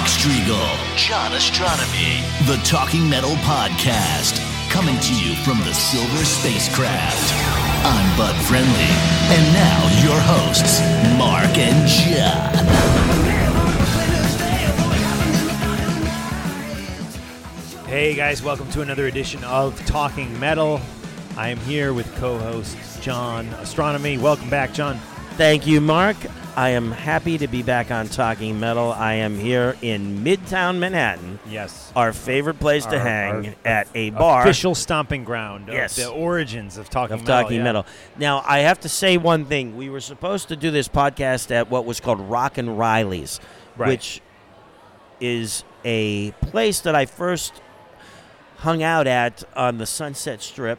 Mark Strigl, John Ostronomy, the Talking Metal Podcast, coming to you from the Silver Spacecraft. I'm Bud Friendly, and now your hosts, Mark and John. Hey guys, welcome to another edition of Talking Metal. I am here with co-host John Ostronomy. Welcome back, John. Thank you, Mark. I am happy to be back on Talking Metal. I am here in Midtown Manhattan, Yes. our favorite place to hang our at a bar Official stomping ground of Yes. the origins of Talking of Metal. Talking yeah. Metal. Now, I have to say one thing. We were supposed to do this podcast at what was called Rock and Reilly's, Right. which is a place that I first hung out at on the Sunset Strip,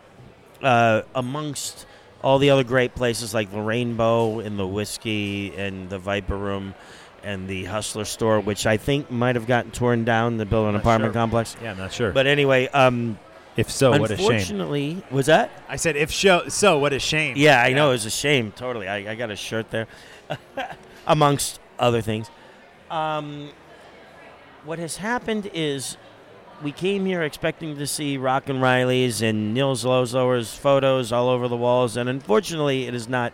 uh, amongst all the other great places like the Rainbow and the Whiskey and the Viper Room and the Hustler Store, which I think might have gotten torn down to build an Not apartment sure. complex. Yeah, I'm not sure. But anyway, um, if so, what a shame. unfortunately, was that? I said if so, so what a shame. Yeah, I know it was a shame. Totally, I, I got a shirt there, amongst other things. Um, what has happened is we came here expecting to see Rock and Reilly's and Neil Zlozower's photos all over the walls, and unfortunately, it is not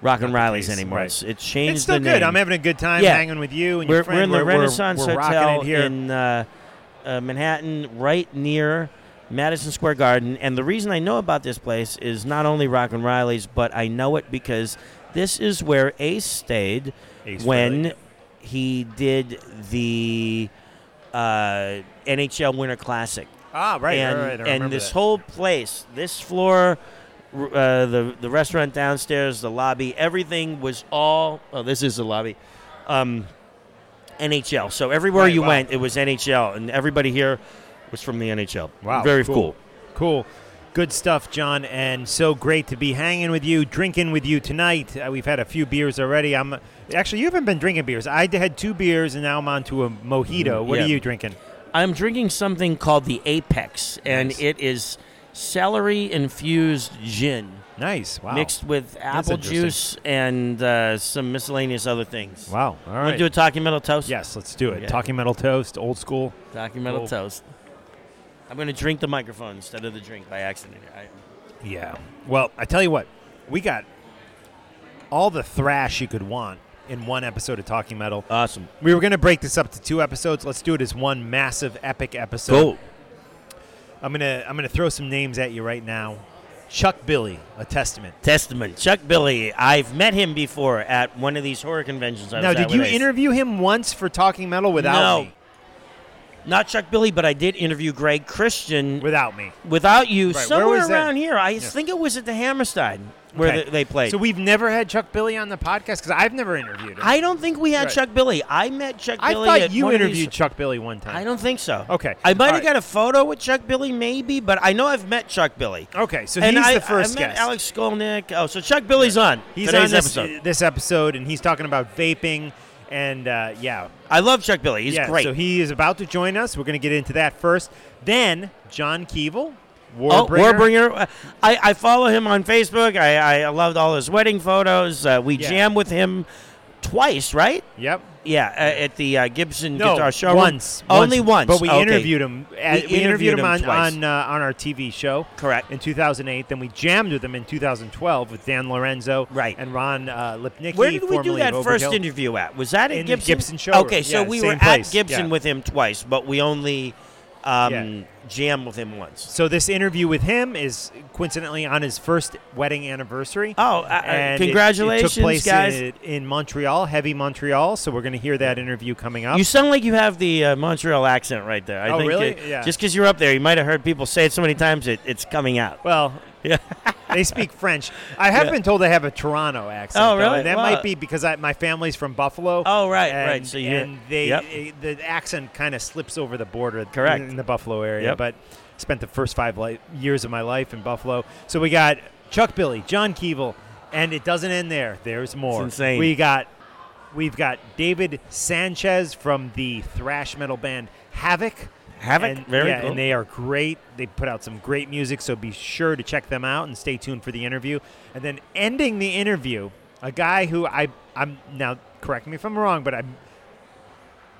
Rock and Reilly's case, anymore. right. It's, it's changed It's still good. name. I'm having a good time Yeah. hanging with you and we're, your friend. we're in the we're, Renaissance we're, Hotel here. in uh, uh, Manhattan, right near Madison Square Garden. And the reason I know about this place is not only Rock and Reilly's, but I know it because this is where Ace stayed Ace when Frehley. he did the uh, NHL Winter Classic. ah, right, and right, right. And this that. whole place, this floor, uh, the the restaurant downstairs, the lobby, everything was all. Oh, this is the lobby. Um, NHL. So everywhere Right, you wow. went, it was NHL, and everybody here was from the NHL. Wow, very cool. cool. Cool. Good stuff, John, and so great to be hanging with you, drinking with you tonight. Uh, we've had a few beers already. I'm actually you haven't been drinking beers. I had two beers, and now I'm on to a mojito. What yeah. are you drinking? I'm drinking something called the Apex, and Nice. it is celery infused gin Nice. Wow. mixed with apple juice and uh, some miscellaneous other things. Wow. All Want to do a talking metal toast? yes, let's do it. Okay. Talking metal toast, old school. Talking metal toast. I'm going to drink the microphone instead of the drink by accident. I, Yeah. Well, I tell you what, we got all the thrash you could want in one episode of Talking Metal. awesome. We were going to break this up to two episodes. Let's do it as one massive epic episode. Cool. I'm gonna I'm gonna throw some names at you right now. Chuck Billy, a testament. Testament. Chuck Billy. I've met him before at one of these horror conventions. I now, was at did you interview him once for Talking Metal without No. me? Not Chuck Billy, but I did interview Greg Christian Without me. without you Right, somewhere was that? around here. I think it was at the Hammerstein where Okay. they, they played. So we've never had Chuck Billy on the podcast because I've never interviewed him. I don't think we had Right. Chuck Billy. I met Chuck I Billy. thought at you interviewed Chuck Billy one time. I don't think so. Okay. I might All have right. got a photo with Chuck Billy, maybe, but I know I've met Chuck Billy. Okay, so and he's I, the first I met guest. Alex Skolnick. Oh, so Chuck Billy's on He's on this episode. this episode, and he's talking about vaping. And uh, yeah, I love Chuck Billy. He's yeah. great. So he is about to join us. We're going to get into that first. Then John Kevill, Oh, Warbringer. Warbringer. Uh, I, I follow him on Facebook. I, I loved all his wedding photos. Uh, we Yeah. jam with him twice, right? Yep. Yeah, uh, at the uh, Gibson No, Guitar Show. once. Only once. But we Okay. interviewed him. At, We we, interviewed interviewed him on twice. on, uh, on our TV show. Correct. In 2008. Then we jammed with him in 2012 with Dan Lorenzo. Right. And Ron uh, Lipnicki. Where did we do that first interview at? Was that at In Gibson? Gibson showroom. Okay, so Yeah, we were place. at Gibson Yeah. with him twice, but we only um, Yeah. Jammed with him once. So this interview with him is coincidentally on his first wedding anniversary. Oh, uh, uh, And it- congratulations, it, took place guys! In, in Montreal, heavy Montreal. So we're going to hear that interview coming up. You sound like you have the uh, Montreal accent right there. I Oh, think really? uh, Yeah. Just because you're up there, you might have heard people say it so many times it, it's coming out. well, Yeah. they speak French. I have Yeah. been told I have a Toronto accent. Oh, really? and that Wow. might be because I, my family's from Buffalo. Oh, right, and, right. So you- and they Yep. eh, the accent kind of slips over the border. Correct. in the Buffalo area. Yep. But spent the first five li- years of my life in Buffalo. So we got Chuck Billy, John Kevill, and it doesn't end there. There's more. insane. We got we've got David Sanchez from the thrash metal band Havok. Havok? And, Very yeah, cool. and they are great. They put out some great music, so be sure to check them out and stay tuned for the interview. And then ending the interview, a guy who I I'm now correct me if I'm wrong, but I'm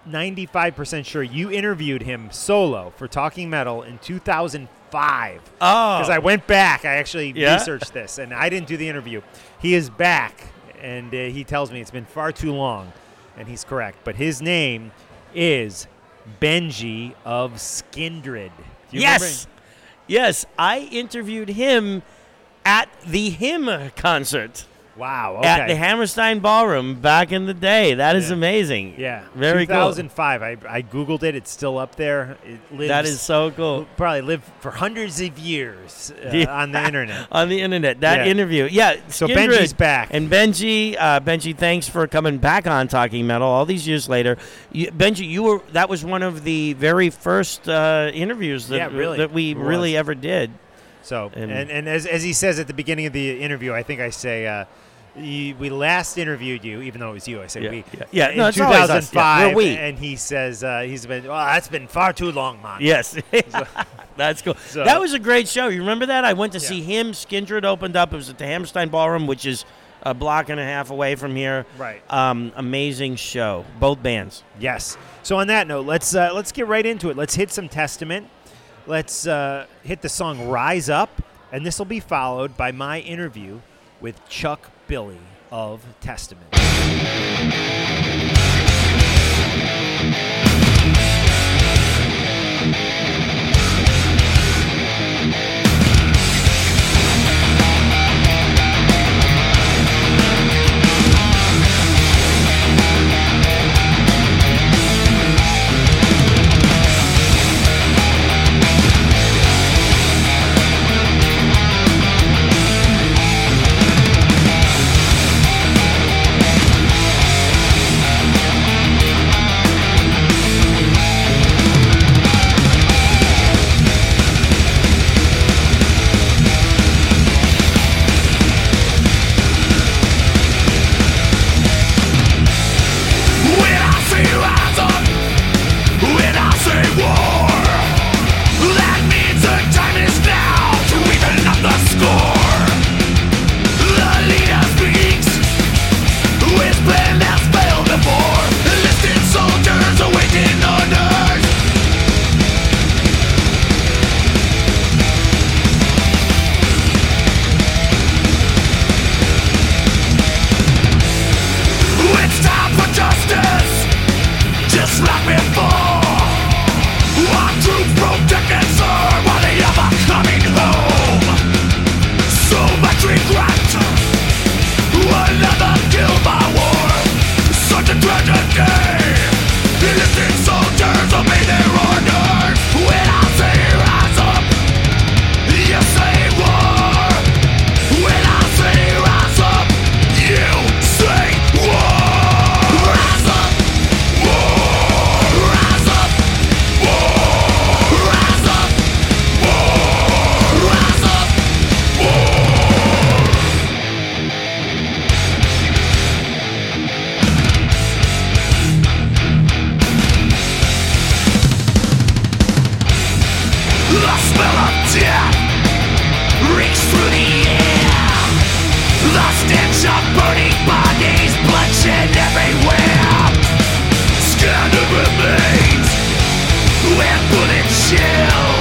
95% sure you interviewed him solo for Talking Metal in 2005. Oh, Because I went back, I actually Yeah? researched this, and I didn't do the interview. He is back, and uh, he tells me it's been far too long, and he's correct. But his name is Benji of Skindred. Do you remember yes, yes. I interviewed him at the him concert Wow. Okay. at the Hammerstein Ballroom back in the day. That is Yeah. amazing. yeah. very cool. 2005. I, I googled it. It's still up there. It lives, That is so cool. probably lived for hundreds of years uh, Yeah. on the internet. on the internet. That Yeah. interview, yeah. So Skindred. Benji's back. and Benji, uh, Benji, thanks for coming back on Talking Metal all these years later. You, Benji, you were that was one of the very first uh, interviews that really. that we It really was. ever did. So, And- and, and, as, as he says at the beginning of the interview, I think I say, uh, you, we last interviewed you, even though it was you. I say Yeah, we. yeah. Yeah, in no, it's 2005. Yeah, we. And he says, uh, he's been, well, that's been far too long, man. Yes, that's cool. So- that was a great show. You remember that? I went to see him. Skindred opened up. It was at the Hammerstein Ballroom, which is a block and a half away from here. Right. Um, amazing show. Both bands. Yes. So on that note, let's uh, let's get right into it. Let's hit some Testament. Let's uh, hit the song "Rise Up," and this will be followed by my interview with Chuck Billy of Testament. Sights burning bodies, bloodshed everywhere. Scattered remains And bullet shells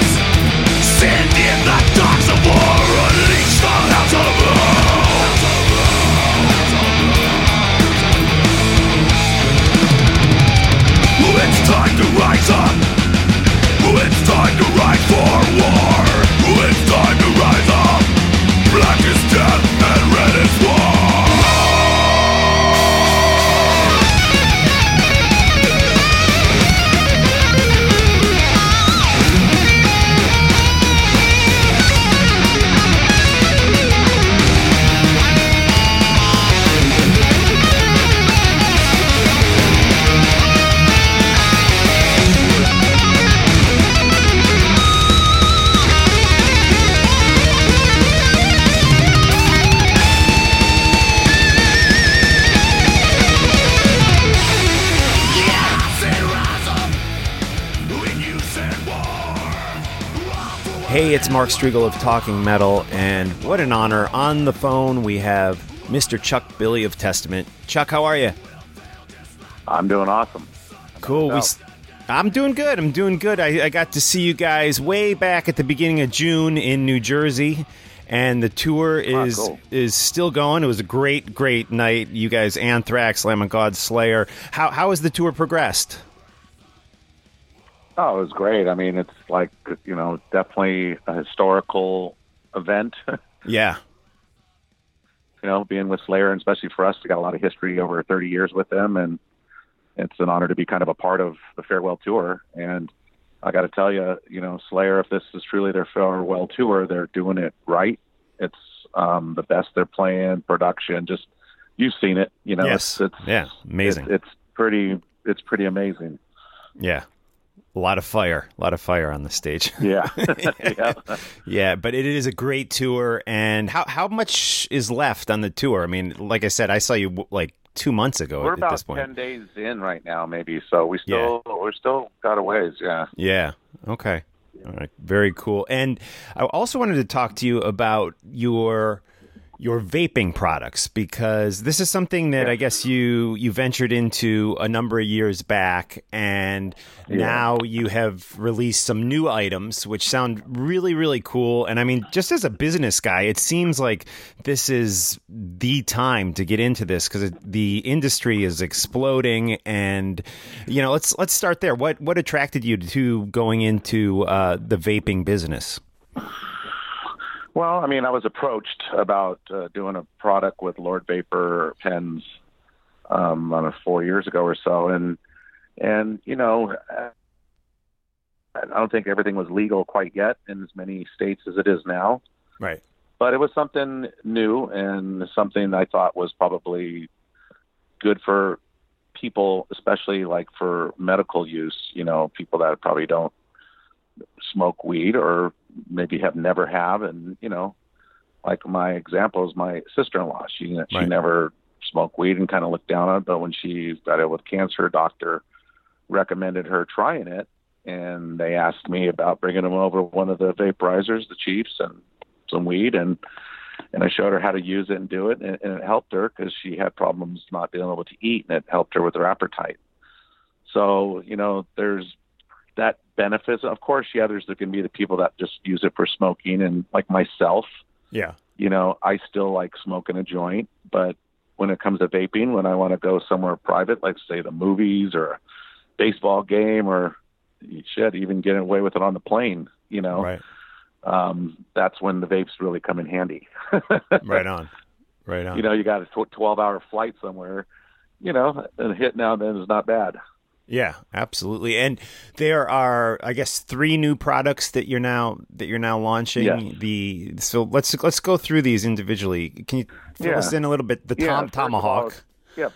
Hey, it's Mark Strigl of Talking Metal, and what an honor. On the phone, we have Mr. Chuck Billy of Testament. Chuck, how are you? I'm doing awesome. Cool. We, I'm doing good. I'm doing good. I, I got to see you guys way back at the beginning of June in New Jersey, and the tour ah, is cool. is still going. It was a great, great night. You guys, Anthrax, Lamb of God, Slayer. How how has the tour progressed? Oh, it was great. I mean, it's like you know, definitely a historical event. Yeah. You know, being with Slayer, and especially for us, we got a lot of history over 30 years with them, and it's an honor to be kind of a part of the farewell tour. And I got to tell you, you know, Slayer, if this is truly their farewell tour, they're doing it right. It's um, the best they're playing. Production, just you've seen it. You know, Yes. it's, it's Yeah, amazing. It's, it's pretty. It's pretty amazing. yeah. A lot of fire, a lot of fire on the stage. Yeah. yeah. Yeah, but it is a great tour. And how how much is left on the tour? I mean, like I said, I saw you like two months ago We're at, about this point. ten days in right now, maybe. So we still we're still got a ways. Yeah. Yeah. Okay. All right. Very cool. And I also wanted to talk to you about your your vaping products because this is something that I guess you you ventured into a number of years back and now you have released some new items which sound really really cool. And I mean just as a business guy it seems like this is the time to get into this cuz the industry is exploding. And you know let's let's start there. What what attracted you to going into uh, the vaping business Well, I mean, I was approached about uh, doing a product with Lord Vapor pens um, on a four years ago or so, and and you know, I don't think everything was legal quite yet in as many states as it is now. right but it was something new and something I thought was probably good for people, especially like for medical use. You know, people that probably don't smoke weed or maybe have never have, and you know, like my example is my sister-in-law. She she Right. never smoked weed and kind of looked down on it, but when she got ill with cancer, doctor recommended her trying it. And they asked me about bringing them over one of the vaporizers, the Chiefs, and some weed and and I showed her how to use it and do it and, and it helped her because she had problems not being able to eat and it helped her with her appetite. So you know there's that benefits. Of course, yeah, there's there can be the people that just use it for smoking and like myself, yeah you know, I still like smoking a joint, but when it comes to vaping, when I want to go somewhere private, like say the movies or a baseball game or shit, even getting away with it on the plane, you know, right um, that's when the vapes really come in handy. right on right on you know, you got a tw- 12 hour flight somewhere, you know, and a hit now and then is not bad. Yeah, absolutely. And there are, I guess, three new products that you're now that you're now launching. Yes. The so let's let's go through these individually. Can you fill Yeah. us in a little bit? The Yeah, tom, tomahawk. Yeah.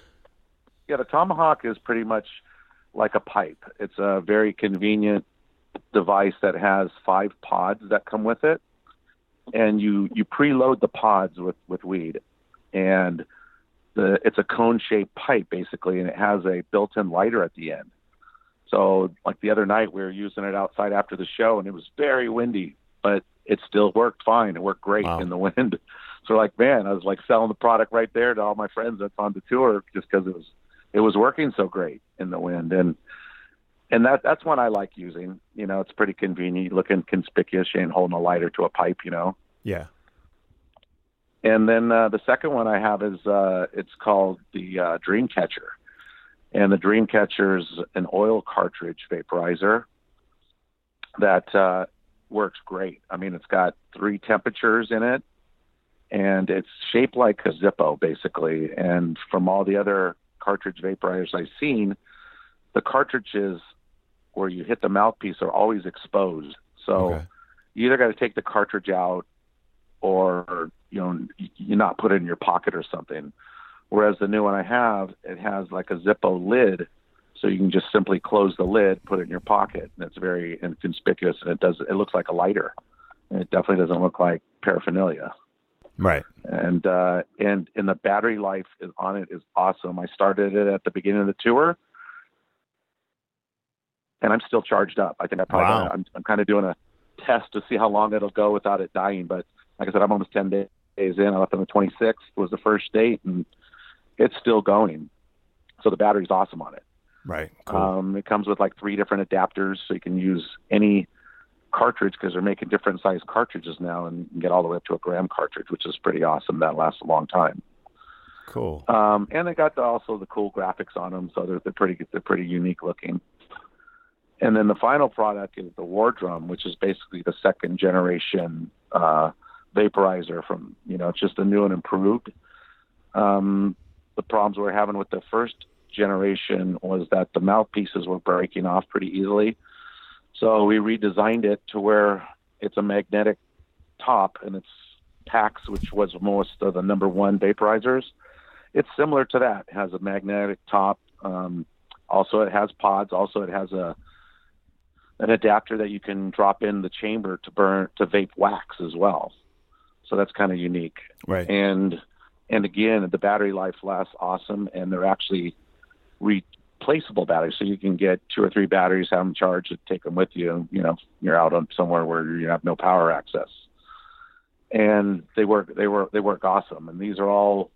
Yeah, the tomahawk is pretty much like a pipe. It's a very convenient device that has five pods that come with it. And you, you preload the pods with, with weed. And the it's a cone shaped pipe basically and it has a built in lighter at the end. So like the other night we were using it outside after the show and it was very windy, but it still worked fine. It worked great Wow. in the wind. So like, man, I was like selling the product right there to all my friends that's on the tour just because it was it was working so great in the wind and and that that's one I like using. You know, it's pretty convenient, looking conspicuous. Ain't holding a lighter to a pipe, you know. Yeah. And then uh, the second one I have is uh, it's called the uh, Dreamcatcher, and the Dreamcatcher is an oil cartridge vaporizer that uh, works great. I mean, it's got three temperatures in it, and it's shaped like a Zippo basically. And from all the other cartridge vaporizers I've seen, the cartridges where you hit the mouthpiece are always exposed. So Okay. you either got to take the cartridge out or you know you, not put it in your pocket or something. Whereas the new one I have, it has like a Zippo lid, so you can just simply close the lid, put it in your pocket, and it's very inconspicuous, and it does it looks like a lighter, and it definitely doesn't look like paraphernalia. Right. And uh, and and the battery life is on it is awesome. I started it at the beginning of the tour, and I'm still charged up. I think I probably Wow. I'm, I'm kind of doing a test to see how long it'll go without it dying. But like I said, I'm almost 10 days in. I left on the 26th was the first date, and it's still going. So the battery's awesome on it. Right. Cool. Um, it comes with like three different adapters, so you can use any cartridge because they're making different size cartridges now, and get all the way up to a gram cartridge, which is pretty awesome. That lasts a long time. cool. Um, and they got the, also the cool graphics on them, so they're, they're pretty they're pretty unique looking. And then the final product is the War Drum, which is basically the second generation uh, vaporizer from you know it's just a new and improved. Um, the problems we're having with the first generation was that the mouthpieces were breaking off pretty easily. So we redesigned it to where it's a magnetic top and it's PAX, which was most of the number one vaporizers. It's similar to that. It has a magnetic top. Um, also, it has pods. Also, it has a an adapter that you can drop in the chamber to burn to vape wax as well. So that's kind of unique. Right. And and again, the battery life lasts awesome, and they're actually replaceable batteries. So you can get two or three batteries, have them charged, and take them with you. You know, you're out on somewhere where you have no power access, and they work. They work. They work awesome. And these are all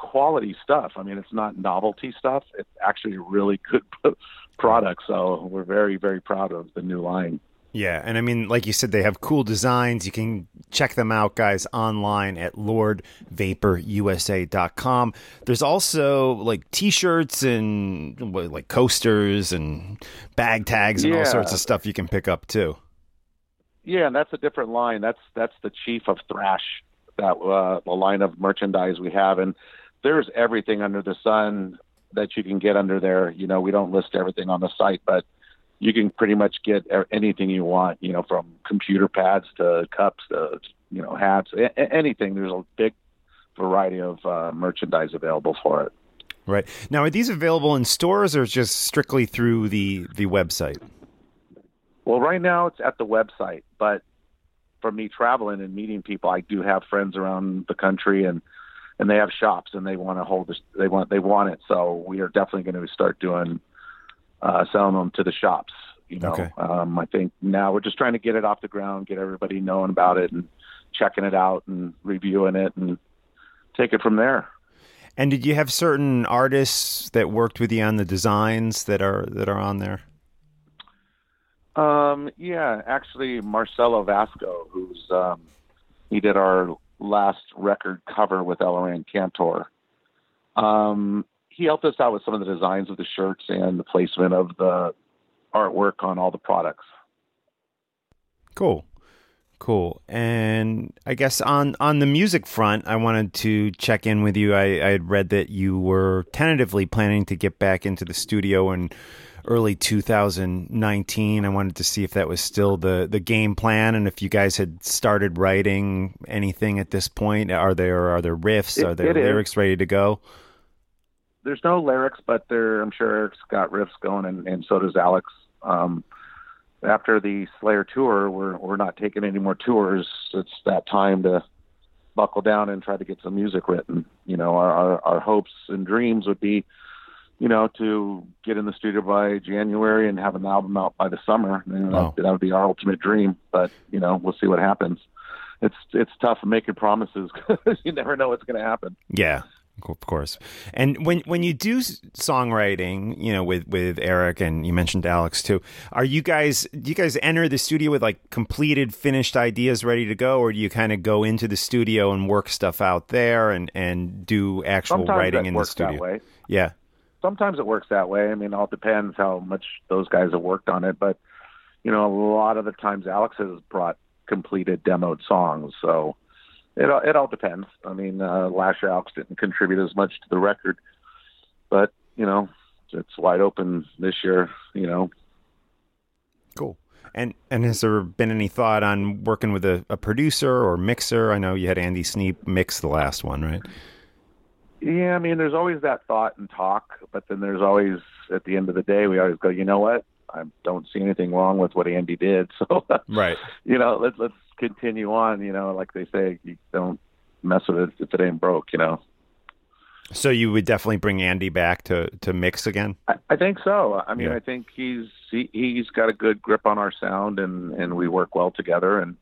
quality stuff. I mean, it's not novelty stuff. It's actually a really good product. So we're very, very proud of the new line. Yeah, and I mean, like you said, they have cool designs. You can check them out, guys, online at lordvaporusa.com. There's also like T-shirts and like coasters and bag tags and all sorts of stuff you can pick up too. Yeah, and that's a different line. That's that's the chief of thrash, that uh, the line of merchandise we have, and there's everything under the sun that you can get under there. You know, we don't list everything on the site, but you can pretty much get anything you want. You know, from computer pads to cups to you know hats, a- anything. There's a big variety of uh, merchandise available for it. Right now, are these available in stores or just strictly through the the website? Well, right now it's at the website, but for me traveling and meeting people, I do have friends around the country and and they have shops and they want to hold this they want they want it. So we are definitely going to start doing uh selling them to the shops, you know. Okay. Um I think now we're just trying to get it off the ground, get everybody knowing about it and checking it out and reviewing it and take it from there. And did you have certain artists that worked with you on the designs that are that are on there? Um, yeah, actually, Marcelo Vasco, who's um, he did our last record cover with Eliran Kantor. Um, he helped us out with some of the designs of the shirts and the placement of the artwork on all the products. Cool. Cool. And I guess on on the music front, I wanted to check in with you. I, I had read that you were tentatively planning to get back into the studio in early 2019. I wanted to see if that was still the the game plan and if you guys had started writing anything at this point. Are there are there riffs? It- are there it is. lyrics ready to go? There's no lyrics, but there, I'm sure Eric's got riffs going, and, and so does Alex. Um, after the Slayer tour, we're we're not taking any more tours. It's that time to buckle down and try to get some music written. You know, our our, our hopes and dreams would be, you know, to get in the studio by January and have an album out by the summer. You know, Wow. that, that would be our ultimate dream. But you know, we'll see what happens. It's it's tough making promises because you never know what's going to happen. Yeah, of course. And when when you do songwriting, you know, with with Eric and you mentioned Alex too, are you guys do you guys enter the studio with like completed, finished ideas ready to go, or do you kind of go into the studio and work stuff out there and and do actual Sometimes writing in the works studio? that way. Yeah. sometimes it works that way. I mean, it all depends how much those guys have worked on it. But you know, a lot of the times Alex has brought completed demoed songs, so it all- it all depends. I mean, uh, last year Alex didn't contribute as much to the record, but you know, it's wide open this year. You know, Cool. And and has there been any thought on working with a, a producer or mixer? I know you had Andy Sneap mix the last one, right? yeah. I mean, there's always that thought and talk, but then there's always at the end of the day, we always go, you know what? I don't see anything wrong with what Andy did, so Right. you know, let's let's continue on. You know, like they say, you don't mess with it if it ain't broke. You know. So you would definitely bring Andy back to to mix again. I, I think so. I mean, Yeah. I think he's he, he's got a good grip on our sound, and and we work well together. And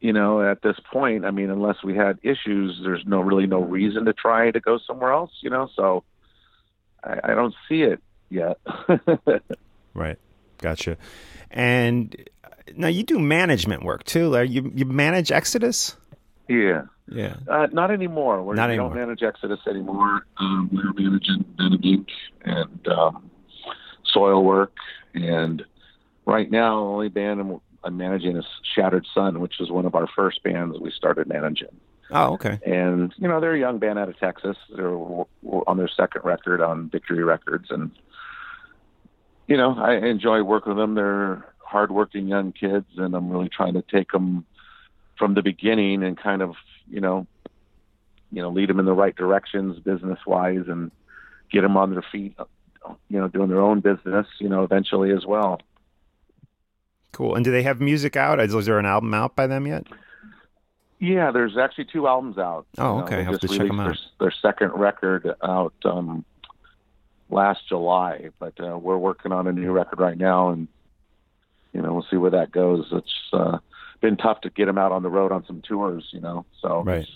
you know, at this point, I mean, unless we had issues, there's no really no reason to try to go somewhere else. You know, so I, I don't see it yet. Right. Gotcha. And now you do management work too. Larry. You you manage Exodus? yeah. Yeah. Uh, not anymore. We're, Not we anymore. don't manage Exodus anymore. Um, we're managing Venom and um, Soilwork. And right now, the only band I'm, I'm managing is Shattered Sun, which is one of our first bands we started managing. Oh, okay. And, you know, they're a young band out of Texas. They're on their second record on Victory Records. And, you know, I enjoy working with them. They're hardworking young kids, and I'm really trying to take them from the beginning and kind of, you know, you know, lead them in the right directions business wise and get them on their feet, you know, doing their own business, you know, eventually as well. Cool. And do they have music out? Is there an album out by them yet? Yeah, there's actually two albums out. Oh, know, okay. I'll have to check 'em released out. Their, their second record out um, last July, but uh, we're working on a new record right now, and you know we'll see where that goes. It's uh, been tough to get them out on the road on some tours, you know. So Right.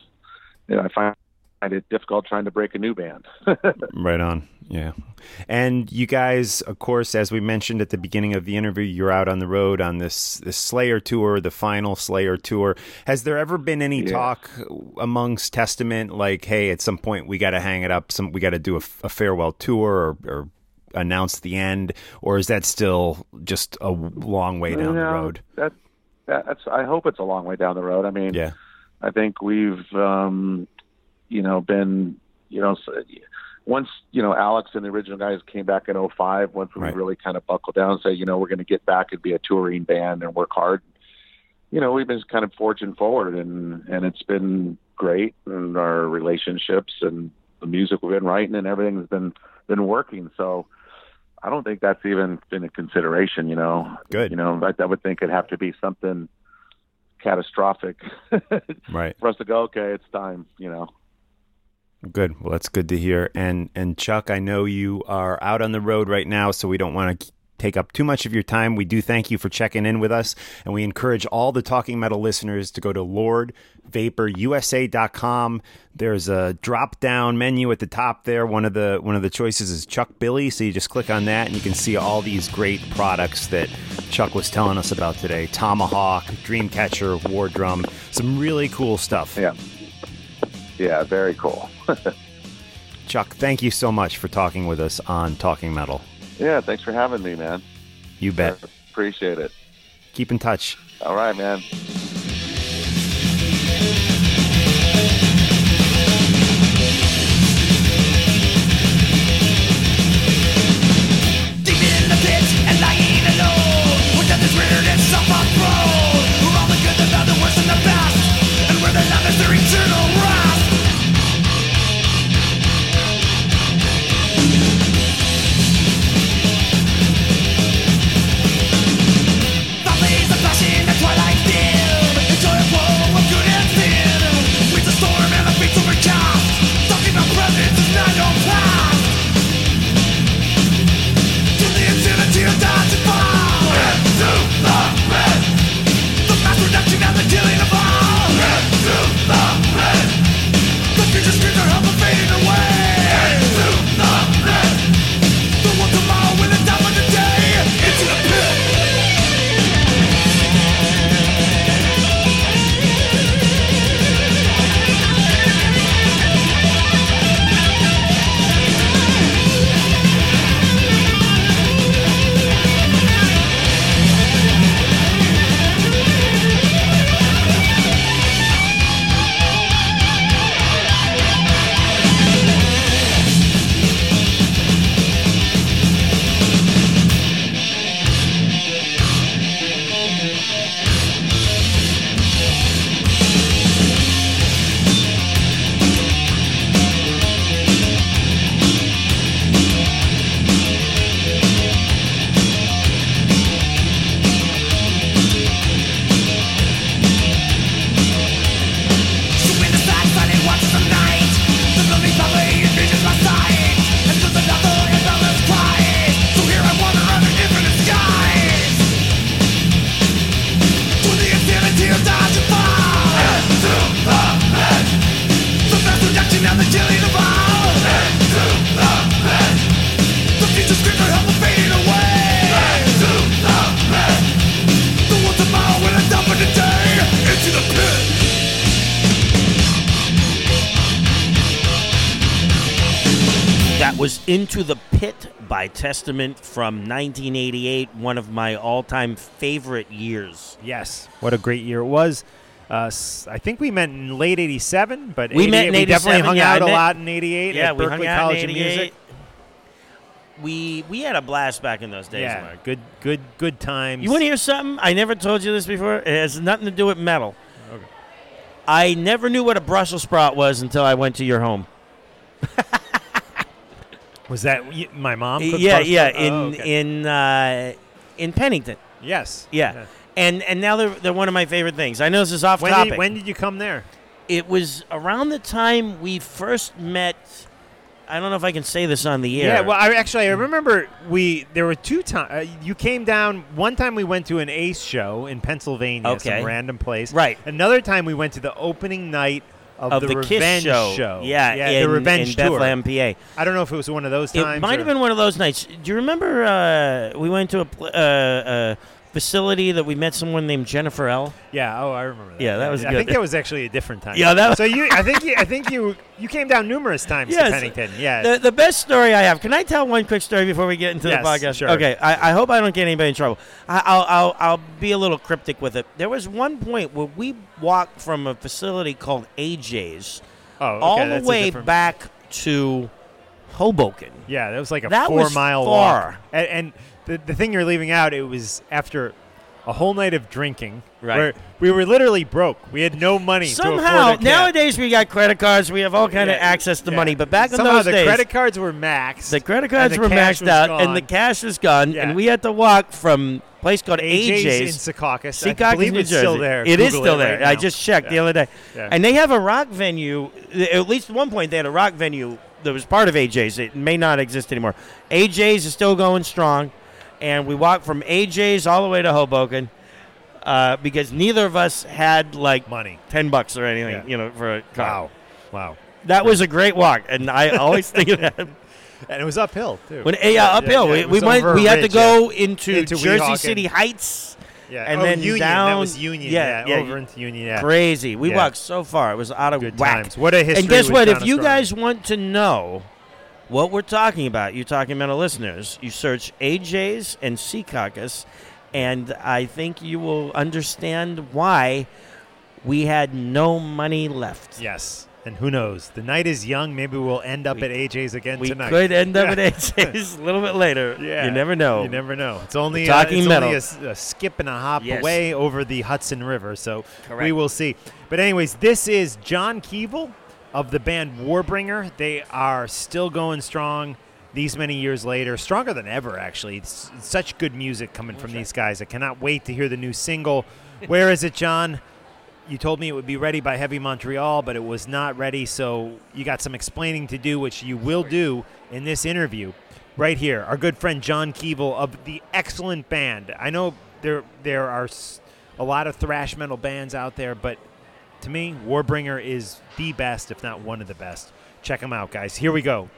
yeah, I find it difficult trying to break a new band. Right on. Yeah. And you guys, of course, as we mentioned at the beginning of the interview, you're out on the road on this, this Slayer tour, the final Slayer tour. Has there ever been any Yeah. talk amongst Testament like, hey, at some point we got to hang it up, some we got to do a, a farewell tour or, or announce the end, or is that still just a long way down the road? That, that that's. I hope it's a long way down the road. I mean, Yeah. I think we've, um, you know, been, you know, once you know Alex and the original guys came back in '05, once we Right. really kind of buckled down and say, you know, we're going to get back and be a touring band and work hard. You know, we've been kind of forging forward, and and it's been great, and our relationships and the music we've been writing and everything's been been working. So. I don't think that's even been a consideration, you know. Good. You know, I, I would think it'd have to be something catastrophic Right. for us to go, okay, it's time, you know. Good. Well, that's good to hear. And and Chuck, I know you are out on the road right now, so we don't want to take up too much of your time. We do thank you for checking in with us, and we encourage all the Talking Metal listeners to go to lordvaporusa.com. There's a drop down menu at the top there. One of the one of the choices is Chuck Billy, so you just click on that and you can see all these great products that Chuck was telling us about today. Tomahawk, Dreamcatcher, War Drum, some really cool stuff. Yeah. Yeah, very cool. Chuck, thank you so much for talking with us on Talking Metal. Yeah, thanks for having me, man. You bet. Appreciate it. Keep in touch. All right, man. Into the Pit by Testament from 1988, one of my all time favorite years. Yes, what a great year it was. Uh, I think we met in late '87, but We met 88 in we definitely hung yeah, I out a met- lot in '88 Yeah, at we Berklee hung out College in of 88. Music. We we had a blast back in those days, Yeah, Mark. good, good, good times. You want to hear something? I never told you this before. It has nothing to do with metal. Okay. I never knew what a Brussels sprout was until I went to your home. Was that y- my mom? cooked yeah, yeah, oh, in okay. in uh, in Pennington. yes, Yeah. And and now they're they're one of my favorite things. I know this is off When topic. did, when did you come there? it was around the time we first met. I don't know if I can say this on the air. Yeah, well, I actually I remember we there were two times uh, you came down. One time we went to an Ace show in Pennsylvania, Okay. some random place. Right. Another time we went to the opening night of, of the, the, Revenge Kiss show. Yeah, in, the Revenge in tour. Bethlehem, PA. I don't know if it was one of those times. It might have been one of those nights. Do you remember uh, we went to a, pl- uh, uh, facility that we met someone named Jennifer L? Yeah. Oh, I remember that. Yeah, that was I good. think that was actually a different time. Yeah, that was- So you, I think you, I think you, you came down numerous times Yes. to Pennington. Yeah. The, the best story I have. Can I tell one quick story before we get into Yes, the podcast? sure. Okay. I, I hope I don't get anybody in trouble. I, I'll, I'll I'll be a little cryptic with it. There was one point where we walked from a facility called AJ's oh, okay, all the way back to Hoboken. Yeah, that was like a That four mile far. walk. And, and the, the thing you're leaving out, it was after a whole night of drinking. Right. Where we were literally broke. We had no money Somehow nowadays we got credit cards. We have all kind of access to yeah. money. But back in Somehow those the days, credit cards were maxed. the credit cards the were maxed out, and the cash was gone, Yeah. and we had to walk from a place called AJ's, AJ's. in Secaucus. I Secaucus, believe New it's Jersey. still there. It is Google still it there. I just checked the other day. Yeah. And they have a rock venue. At least at one point, they had a rock venue that was part of AJ's. It may not exist anymore. AJ's is still going strong, and we walked from AJ's all the way to Hoboken uh, because neither of us had like money. ten bucks or anything, Yeah. you know, for a car. Wow. Wow. That was a great walk, and I always think of that. And it was uphill too. When yeah, uphill, yeah, we, we went. We had to ridge, go into, Into Jersey Weehawken. City Heights. Yeah. and oh, then Union. down- That was Union. yeah, Yeah. yeah, over into Union. Yeah. Crazy. We Yeah. walked so far; it was out of Good whack. times. What a history And guess what? If you guys want to know what we're talking about, you talking mental listeners, you search AJ's and Secaucus, and I think you will understand why we had no money left. Yes. And who knows? The night is young. Maybe we'll end up We- at AJ's again We tonight. We could end up Yeah. at AJ's a little bit later. Yeah. You never know. You never know. It's only, We're uh, talking it's metal. only a a, skip and a hop Yes. away over the Hudson River. So we will see. But anyways, this is John Kevill of the band Warbringer. They are still going strong these many years later, stronger than ever. Actually, it's, such good music coming from these guys. I cannot wait to hear the new single. Where is it, John? You told me it would be ready by Heavy Montreal, but it was not ready. So you got some explaining to do, which you will do in this interview. Right here, our good friend John Kevill of the excellent band. I know there there are a lot of thrash metal bands out there, but to me, Warbringer is the best, if not one of the best. Check them out, guys. Here we go.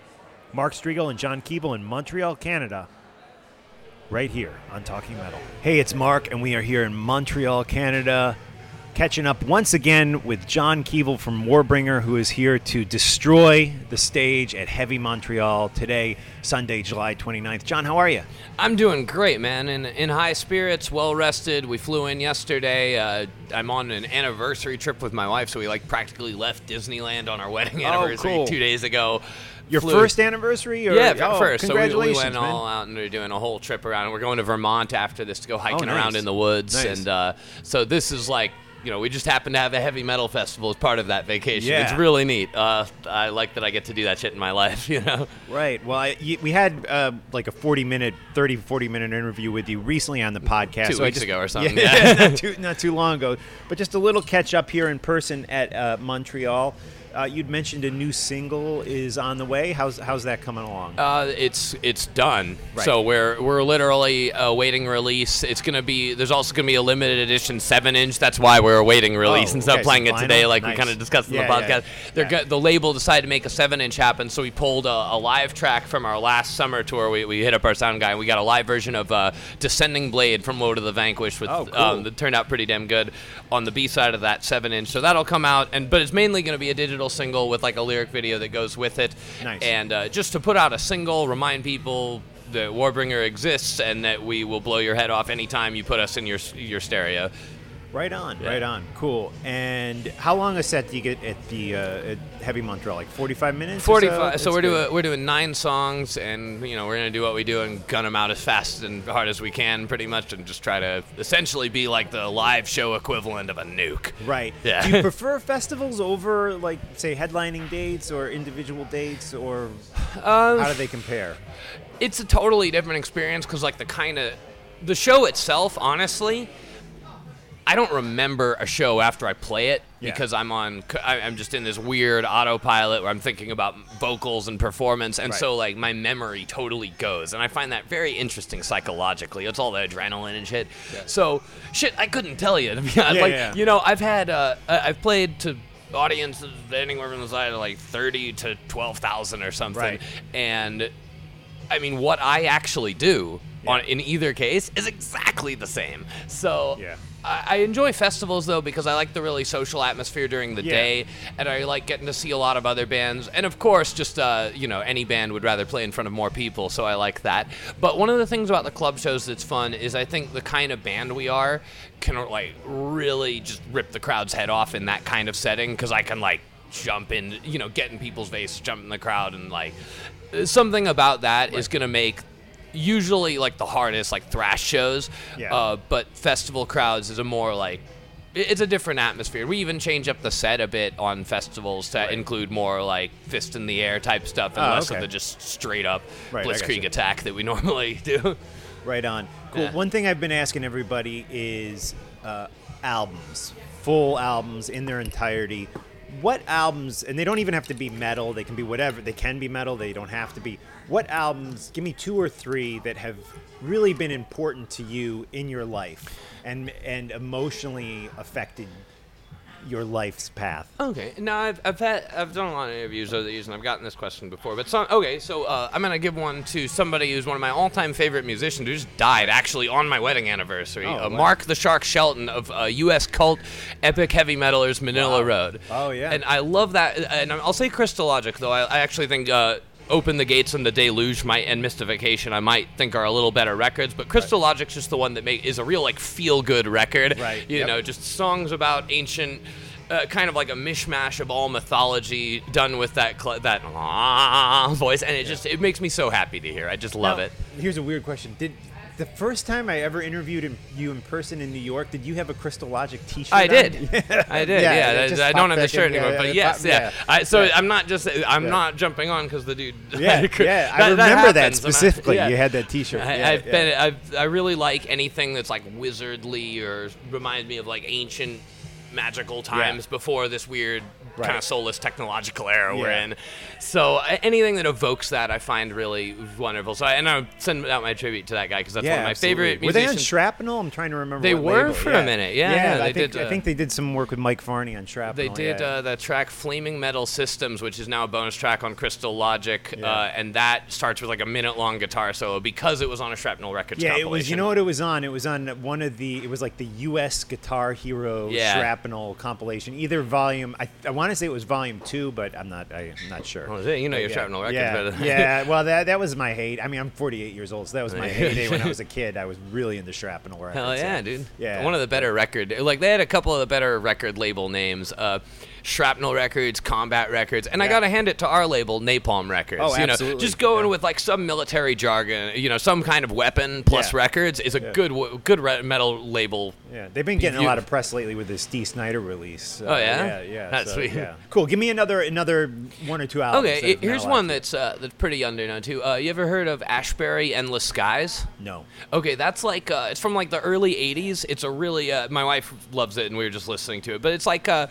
Mark Strigl and John Kevill in Montreal, Canada. Right here on Talking Metal. Hey, it's Mark, and we are here in Montreal, Canada, catching up once again with John Kevill from Warbringer, who is here to destroy the stage at Heavy Montreal today, Sunday, July 29th. John, how are you? I'm doing great, man. In in high spirits, well rested. We flew in yesterday. Uh, I'm on an anniversary trip with my wife, so we like practically left Disneyland on our wedding anniversary Oh, cool. two days ago. Your Flew- first anniversary? Or? yeah, oh, first. So we, we Congratulations, went man. all out and we're doing a whole trip around. We're going to Vermont after this to go hiking nice. around in the woods, Nice. and uh, so this is like. You know, we just happen to have a heavy metal festival as part of that vacation. Yeah. It's really neat. Uh, I like that I get to do that shit in my life, you know? Right. Well, I, y- we had uh, like a 40 minute, 30, 40 minute interview with you recently on the podcast. Two so weeks just- ago or something, Yeah, yeah. not, too, not too long ago. But just a little catch up here in person at uh, Montreal. Uh, you'd mentioned a new single is on the way. How's how's that coming along? Uh, it's it's done. Right. So we're we're literally awaiting release. It's gonna be. There's also gonna be a limited edition seven inch. That's why we're awaiting release Oh, instead okay, of so playing it vinyl? today, like we kind of discussed in Yeah, the yeah, podcast. They're yeah. go- the label decided to make a seven inch happen, so we pulled a, a live track from our last summer tour. We, we hit up our sound guy, and we got a live version of uh, "Descending Blade" from Woe to the Vanquished, with Oh, cool. um, that turned out pretty damn good on the B side of that seven inch. So that'll come out, and but it's mainly going to be a digital single with like a lyric video that goes with it. Nice. And uh, just to put out a single, remind people that Warbringer exists and that we will blow your head off anytime you put us in your your stereo. Right on, Yeah. right on. Cool. And how long a set do you get at the uh, at Heavy Montreal? Like forty-five minutes. or Forty-five. So, That's we're good. doing we're doing nine songs, and you know we're gonna do what we do and gun them out as fast and hard as we can, pretty much, and just try to essentially be like the live show equivalent of a nuke. Right. Yeah. Do you prefer festivals over, like, say, headlining dates or individual dates, or Um, how do they compare? it's a totally different experience because like the kind of the show itself honestly i don't remember a show after i play it Yeah. because i'm on i'm just in this weird autopilot where i'm thinking about vocals and performance and Right. so like my memory totally goes and i find that very interesting psychologically it's all the adrenaline and shit so shit i couldn't tell you to be honest Yeah, like yeah. you know i've had uh i've played to audiences anywhere from the side of like 30 to 12,000 or something Right. and I mean, what I actually do on in either case is exactly the same. So Yeah. I, enjoy festivals though because I like the really social atmosphere during the Yeah. day, and I like getting to see a lot of other bands. And of course, just uh, you know, any band would rather play in front of more people, so I like that. But one of the things about the club shows that's fun is I think the kind of band we are can like really just rip the crowd's head off in that kind of setting because I can like jump in, you know, get in people's face, jump in the crowd, and like something about that is going to make usually like the hardest like thrash shows Yeah. uh, but festival crowds is a more like it's a different atmosphere we even change up the set a bit on festivals to include more like fist in the air type stuff and Oh, less okay. of the just straight up Right, blitzkrieg attack that we normally do Right on. Cool. Yeah. One thing I've been asking everybody is uh, albums, full albums in their entirety. What albums, and they don't even have to be metal, they can be whatever. They can be metal, they don't have to be. What albums, give me two or three that have really been important to you in your life and, and emotionally affected your life's path? Okay. Now I've, I've had I've done a lot of interviews over the years, and I've gotten this question before. But some okay, so uh, I'm gonna give one to somebody who's one of my all-time favorite musicians who just died actually on my wedding anniversary. Oh, uh, wow. Mark the Shark Shelton of uh, U.S. cult epic heavy metalers Manilla Wow. Road. Oh, yeah. And I love that. And I'll say Crystal Logic though. I, I actually think. Open the Gates and the Deluge might and Mystification I might think are a little better records, but Crystal Logic's just the one that make, is a real like feel good record. Right, You yep. know, just songs about ancient, uh, kind of like a mishmash of all mythology done with that cl- that voice, and it just it makes me so happy to hear. I just love Now, it. Here's a weird question. Did the first time I ever interviewed in, you in person in New York, did you have a Crystal Logic T-shirt? I on? did. I did. Yeah, Yeah, I, don't have the shirt anymore, Yeah, but yes, yeah. yeah. I, so. I'm not just I'm not jumping on because the dude. Yeah, yeah, I That- remember that I- specifically. You had that T-shirt. I, Yeah, I've yeah. been. I've, I really like anything that's like wizardly or reminds me of like ancient magical times before this weird Right. kind of soulless technological era we're in. So anything that evokes that, I find really wonderful. So I, and I send out my tribute to that guy because that's yeah, one of my absolutely. favorite Were they on. Shrapnel? I'm trying to remember. They were label. for a minute. Yeah, yeah, I they think did, I uh, think they did some work with Mike Varney on Shrapnel. They did yeah. uh, the track "Flaming Metal Systems," which is now a bonus track on Crystal Logic, Yeah. uh, and that starts with like a minute-long guitar solo because it was on a Shrapnel Records yeah, it was. You know what it was on? It was on one of the. It was like the U.S. Guitar Hero Yeah. Shrapnel compilation. Either volume. I, I want to say it was volume two, but I'm not. I, am not sure. Oh? You know your yeah, Shrapnel Records yeah, better yeah. Well, that that was my hate. I mean, I'm 48 years old, so that was my heyday when I was a kid. I was really into Shrapnel records. Hell so- yeah, dude! Yeah. one of the better record. Like they had a couple of the better record label names. Uh, Shrapnel Records, Combat Records, and I gotta hand it to our label, Napalm Records. Oh, you know, absolutely. just going Yeah. with like some military jargon, you know, some kind of weapon plus Yeah. records is a Yeah. good good re- metal label. Yeah, they've been getting a lot of press lately with this Dee Snider release. Oh, yeah? yeah, yeah. That's so, sweet. Yeah. Cool. Give me another another one or two albums. Okay, meant here's one that's uh, that's pretty underknown too. Uh, you ever heard of Ashbury Endless Skies? no. Okay, that's like uh, it's from like the early '80s. It's a really uh, my wife loves it, and we were just listening to it. But it's like uh,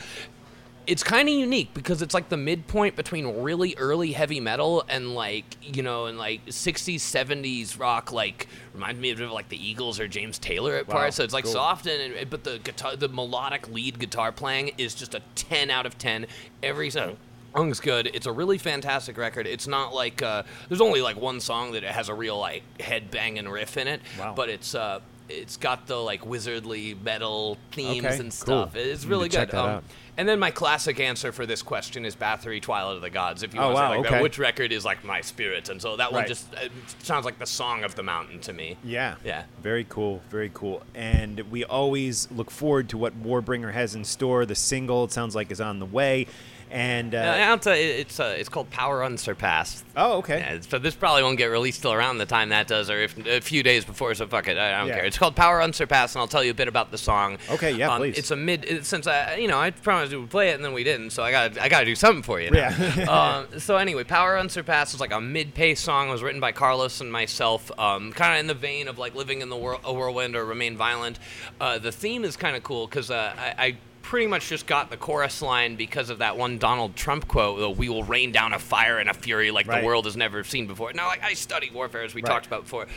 it's kind of unique because it's like the midpoint between really early heavy metal and like you know and like 60s 70s rock like reminds me of like the eagles or james taylor at Wow, parts so it's like cool. soft and, but the guitar the melodic lead guitar playing is just a 10 out of 10 every song song's good it's a really fantastic record it's not like uh, there's only like one song that has a real like head banging riff in it Wow. but it's uh it's got the like wizardly metal themes Okay, and cool. stuff it's really good Um. And then my classic answer for this question is Bathory Twilight of the Gods. If you Oh, want to wow, say like okay. that, which record is like my spirit, and so that one Right. just uh, sounds like the song of the mountain to me. Yeah. Yeah. Very cool. Very cool. And we always look forward to what Warbringer has in store. The single, it sounds like, is on the way. And uh, I'll tell you, it's uh, it's called Power Unsurpassed. oh, okay. Yeah, so this probably won't get released till around the time that does, or if a few days before. So fuck it, I, I don't Yeah. care. It's called Power Unsurpassed, and I'll tell you a bit about the song. Okay, yeah, Um, please. It's a mid. it- Since I, you know, I promised we would play it, and then we didn't. So I got I got to do something for you. Now. Yeah. um, so anyway, Power Unsurpassed is like a mid-paced song. It was written by Carlos and myself, um, kind of in the vein of like living in the whirl- a whirlwind or remain violent. Uh, the theme is kind of cool because uh, I. I Pretty much just got the chorus line because of that one Donald Trump quote: "We will rain down a fire and a fury like Right. the world has never seen before." Now, like I study warfare as we Right. talked about before,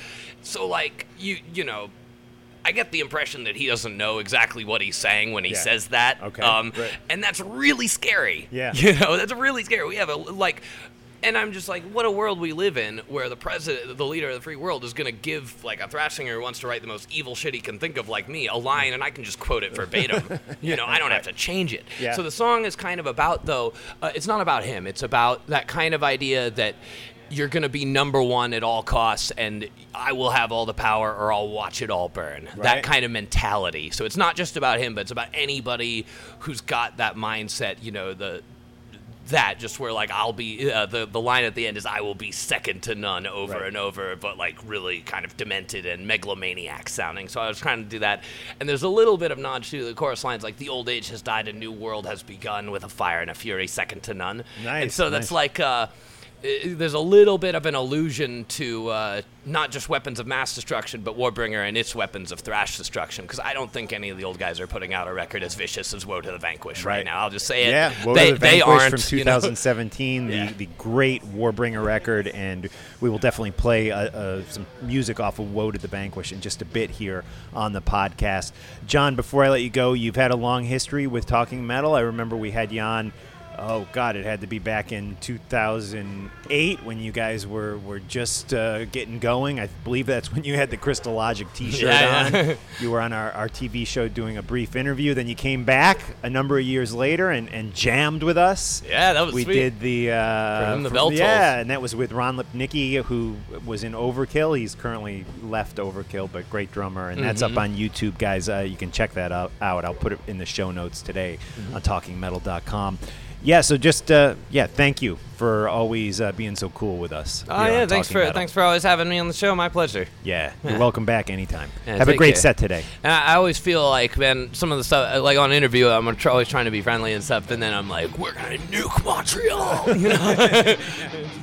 so like you you know, I get the impression that he doesn't know exactly what he's saying when he Yeah. says that. Okay, Um, right. and that's really scary. Yeah. You know, that's really scary. We have a like and I'm just like, what a world we live in where the president, the leader of the free world, is going to give like a thrash singer who wants to write the most evil shit he can think of, like me, a line, and I can just quote it verbatim. you know, I don't have to change it. Yeah. So the song is kind of about, though, uh, it's not about him. It's about that kind of idea that you're going to be number one at all costs, and I will have all the power, or I'll watch it all burn. Right. That kind of mentality. So it's not just about him, but it's about anybody who's got that mindset. You know, the that just where like I'll be uh, the the line at the end is I will be second to none over Right. and over, but like really kind of demented and megalomaniac sounding. So I was trying to do that, and there's a little bit of nod to the chorus lines like the old age has died, a new world has begun with a fire and a fury second to none. and Nice, so that's like. Uh, there's a little bit of an allusion to uh, not just weapons of mass destruction, but Warbringer and its weapons of thrash destruction. Because I don't think any of the old guys are putting out a record as vicious as Woe to the Vanquish right, Right. now. I'll just say it. Yeah, Woe they, to the they Vanquish aren't from you know? 2017, Yeah. the, the great Warbringer record, and we will definitely play uh, uh, some music off of Woe to the Vanquish in just a bit here on the podcast. John, before I let you go, you've had a long history with Talking Metal. I remember we had you on. Oh God! It had to be back in 2008 when you guys were were just uh, getting going. I believe that's when you had the Crystal Logic T-shirt Yeah, yeah. on. You were on our, our TV show doing a brief interview. Then you came back a number of years later and, and jammed with us. Yeah, that was we sweet. did the uh, For him, the from-. Yeah, and that was with Ron Lipnicki, who was in Overkill. He's currently left Overkill, but great drummer, and that's Mm-hmm. up on YouTube, guys. Uh, you can check that out, out. I'll put it in the show notes today Mm-hmm. on TalkingMetal.com. Yeah, so just uh, yeah, thank you for always uh, being so cool with us. Oh yeah, thanks for Metal. thanks for always having me on the show. My pleasure. Yeah, you're welcome back anytime. Yeah, Have a great set today. And I I always feel like, man, some of the stuff, like on interview, I'm tr- always trying to be friendly and stuff, and then I'm like, we're gonna nuke Montreal. You know,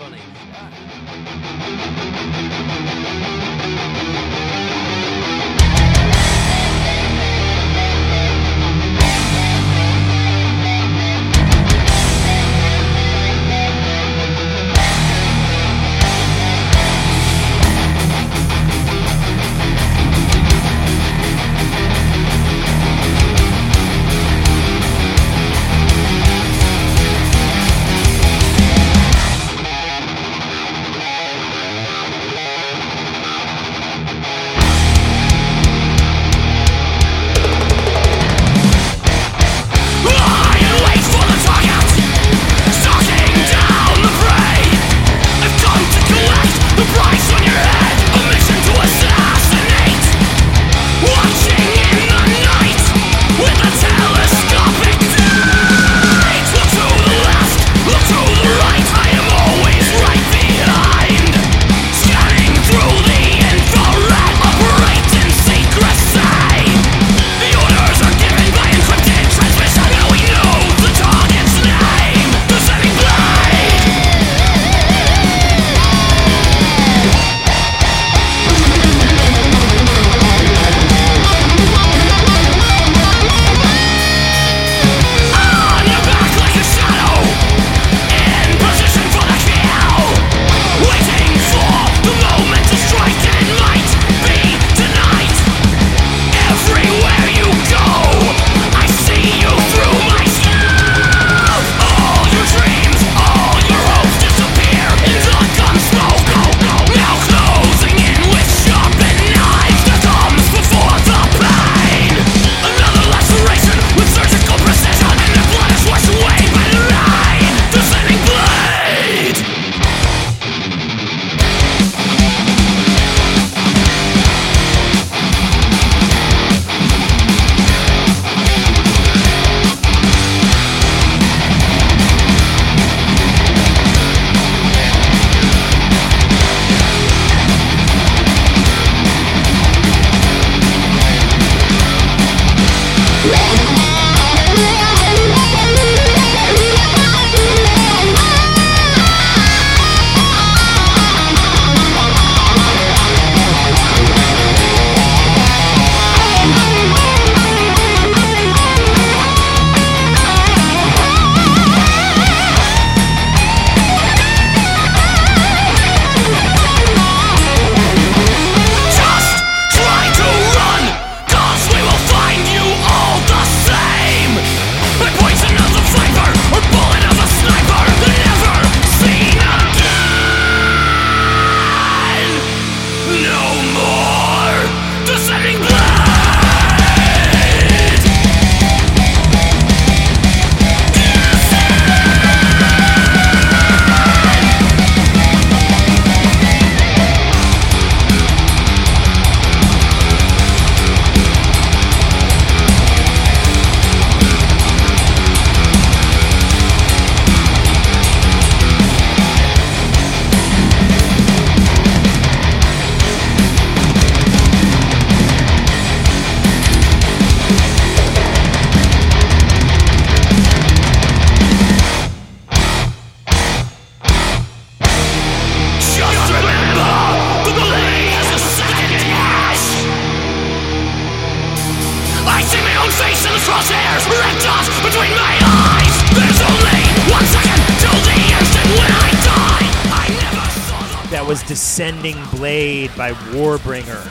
Blade by Warbringer,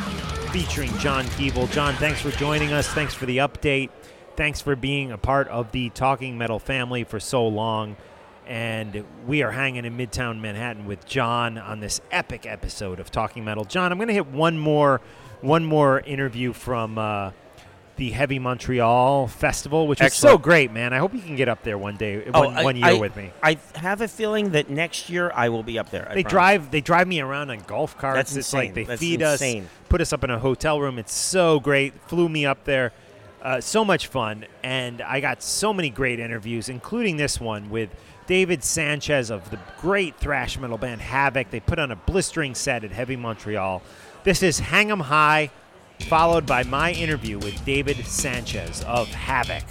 featuring John Kevill. John, thanks for joining us. Thanks for the update. Thanks for being a part of the Talking Metal family for so long. And we are hanging in Midtown Manhattan with John on this epic episode of Talking Metal. John, I'm going to hit one more, one more interview from uh, the Heavy Montreal Festival, which is so great, man. I hope you can get up there one day, Oh, one, I- one year I- with me. I have a feeling that next year I will be up there. I They promise. drive they drive me around on golf carts. That's it's like insane. they That's feed insane. us, put us up in a hotel room. It's so great. Flew me up there. Uh, so much fun. And I got so many great interviews, including this one with David Sanchez of the great thrash metal band Havok. They put on a blistering set at Heavy Montreal. This is Hang 'em High, followed by my interview with David Sanchez of Havok.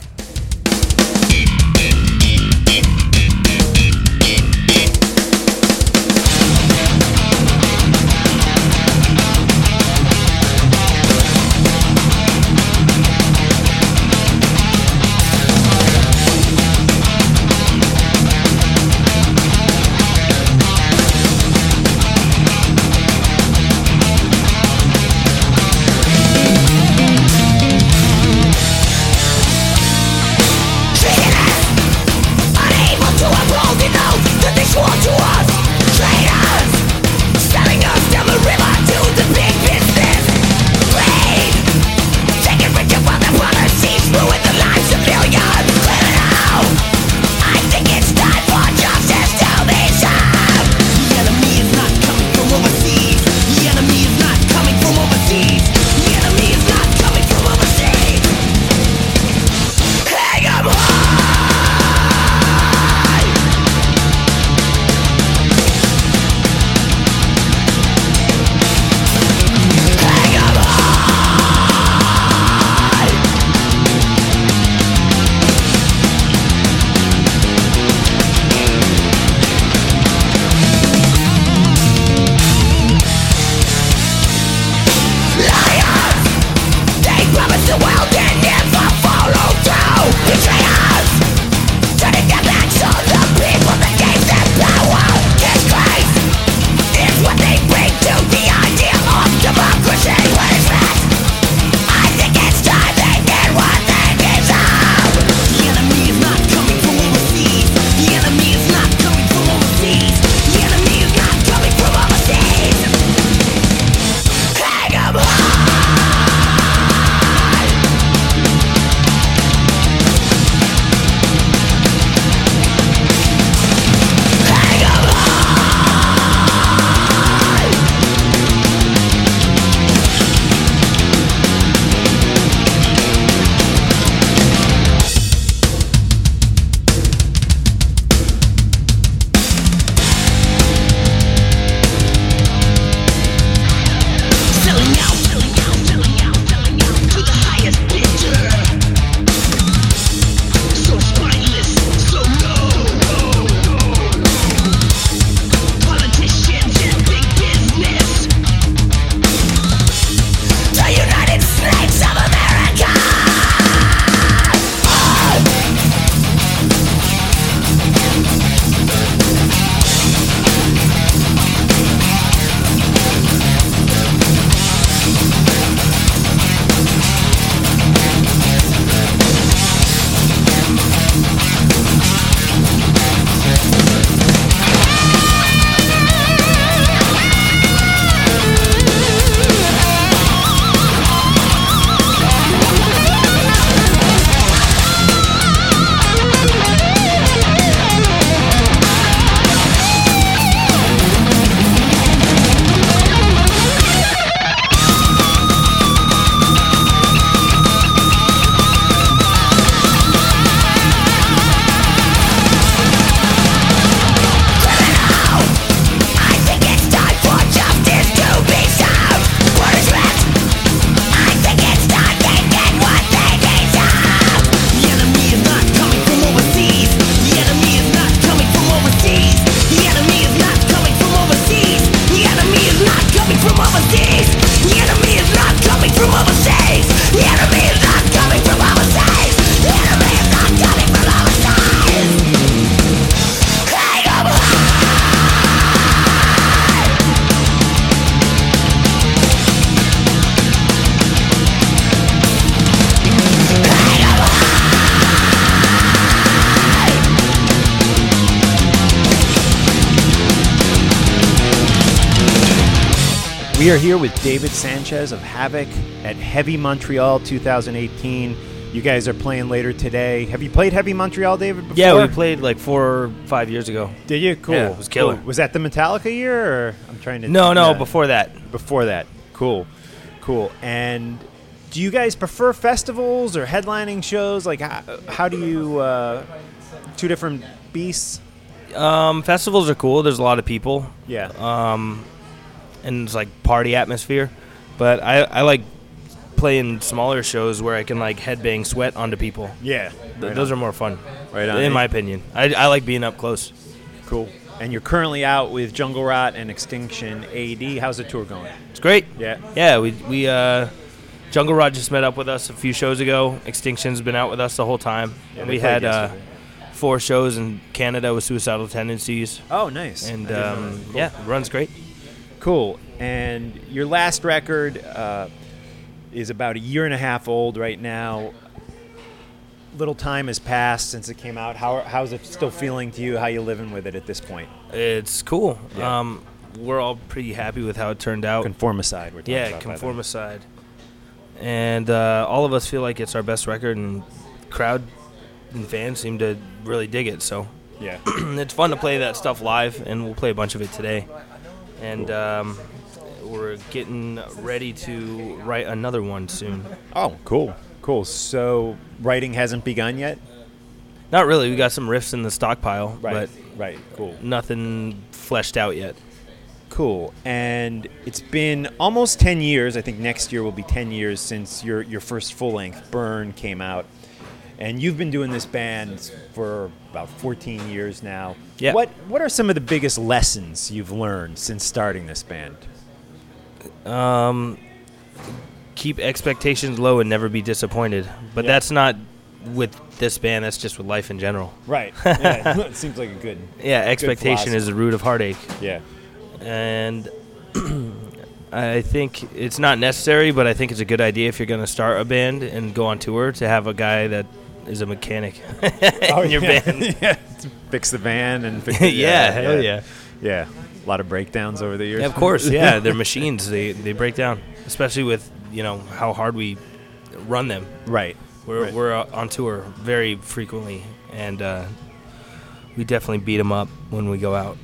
We are here with David Sanchez of Havok at Heavy Montreal 2018. You guys are playing later today. Have you played Heavy Montreal, David? Before? Yeah, we played like four or five years ago. Did you? Cool. Yeah, it was killer. Cool. Was that the Metallica year, or I'm trying to? No, no, before that. Before that. Cool. Cool. And do you guys prefer festivals or headlining shows? Like, how, how do you? Uh, two different beasts. Um, festivals are cool. There's a lot of people. Yeah. Um, and it's like party atmosphere. But I, I like playing smaller shows where I can like headbang sweat onto people. Yeah. Th- those are more fun. Right on. In my opinion. I, I like being up close. Cool. And you're currently out with Jungle Rot and Extinction AD. How's the tour going? It's great. Yeah. Yeah, we we uh, Jungle Rot just met up with us a few shows ago. Extinction's been out with us the whole time. Yeah, and we had uh, four shows in Canada with Suicidal Tendencies. Oh, nice. And I didn't know um. Cool. yeah, runs great. Cool. And your last record uh, is about a year and a half old right now. Little time has passed since it came out. How, how's it still feeling to you? How you living with it at this point? It's cool. Yeah. Um, we're all pretty happy with how it turned out. Conformicide. We're talking yeah, about. Conformicide. And uh, all of us feel like it's our best record, and crowd and fans seem to really dig it. So Yeah. it's fun to play that stuff live, and we'll play a bunch of it today. And um, we're getting ready to write another one soon. Oh, cool. Cool. So writing hasn't begun yet? Not really. We got some riffs in the stockpile, Right. right. Cool. nothing fleshed out yet. Cool. And it's been almost 10 years. I think next year will be 10 years since your, your first full length, Burn, came out. And you've been doing this band for about 14 years now. Yeah. What, what are some of the biggest lessons you've learned since starting this band? Um, keep expectations low and never be disappointed. But Yeah. that's not with this band. That's just with life in general. Right. Yeah. it seems like a good. Yeah, good expectation is philosophy. the root of heartache, Yeah. and I think it's not necessary, but I think it's a good idea if you're going to start a band and go on tour to have a guy that is a mechanic in your Oh, yeah. band. yeah. Fix the van and fix yeah, hell yeah. Yeah. A lot of breakdowns over the years. Yeah, of course. Yeah, they're machines. They they break down, especially with you know how hard we run them. right. We're Right. we're uh, on tour very frequently, and uh, we definitely beat them up when we go out.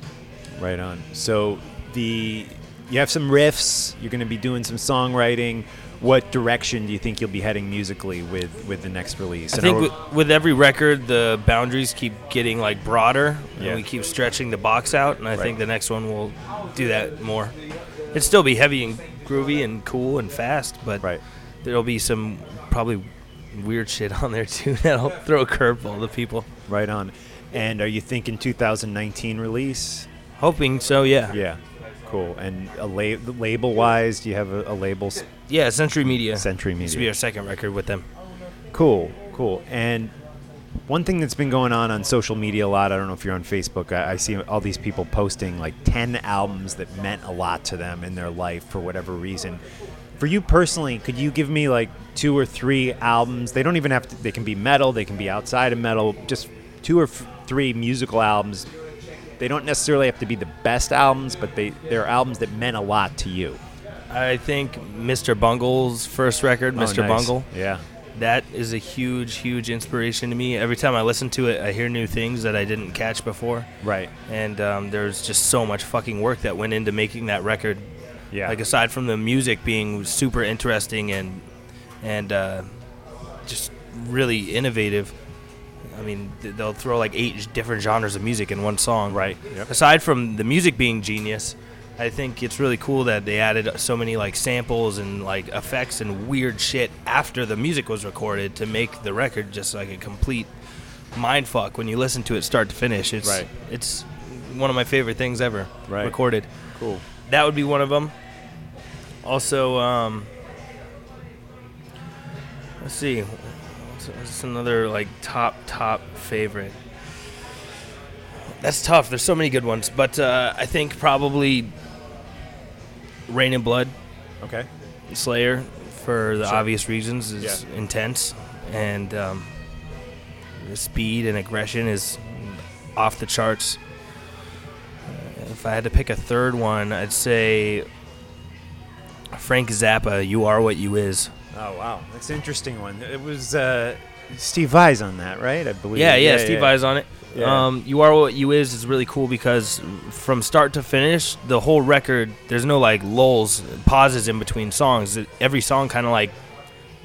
Right on. So the you have some riffs. You're going to be doing some songwriting. What direction do you think you'll be heading musically with with the next release? I And think with, with every record, the boundaries keep getting like broader, Yeah. and we keep stretching the box out. And I Right. think the next one will do that more. It'd still be heavy and groovy and cool and fast, but right. there'll be some probably weird shit on there too that'll throw a curveball to people. Right on. And are you thinking 2019 release? Hoping so, yeah. Yeah. Cool. And a la- label wise, do you have a, a label? s- Yeah, Century Media. Century Media. This will be our second record with them. Cool, cool. And one thing that's been going on on social media a lot, I don't know if you're on Facebook, I, I see all these people posting like 10 albums that meant a lot to them in their life for whatever reason. For you personally, could you give me like two or three albums? They don't even have to, they can be metal, they can be outside of metal, just two or f- three musical albums. They don't necessarily have to be the best albums, but they, they're albums that meant a lot to you. I think Mr. Bungle's first record, Oh, Mr. nice. Bungle, Yeah. that is a huge, huge inspiration to me. Every time I listen to it, I hear new things that I didn't catch before. Right. And um, there's just so much fucking work that went into making that record. Yeah. Like aside from the music being super interesting and and uh, just really innovative. I mean, th- they'll throw like eight different genres of music in one song. Right. Yep. Aside from the music being genius, I think it's really cool that they added so many like samples and like effects and weird shit after the music was recorded to make the record just like a complete mind fuck when you listen to it start to finish. It's Right. it's one of my favorite things ever Right. recorded. Cool. That would be one of them. Also, um, let's see, what's, what's another like top top favorite? That's tough. There's so many good ones, but uh, I think probably Reign in Blood, Okay. Slayer, for the Sure. obvious reasons, is Yeah. intense, and um, the speed and aggression is off the charts. Uh, If I had to pick a third one, I'd say Frank Zappa, "You Are What You Is." Oh wow, that's an interesting one. It was uh, Steve Vai's on that, right? I believe. Yeah, yeah, Steve Vai's on it. Yeah. Um, "You Are What You Is" is really cool because from start to finish, the whole record, there's no like lulls, pauses in between songs. Every song kind of like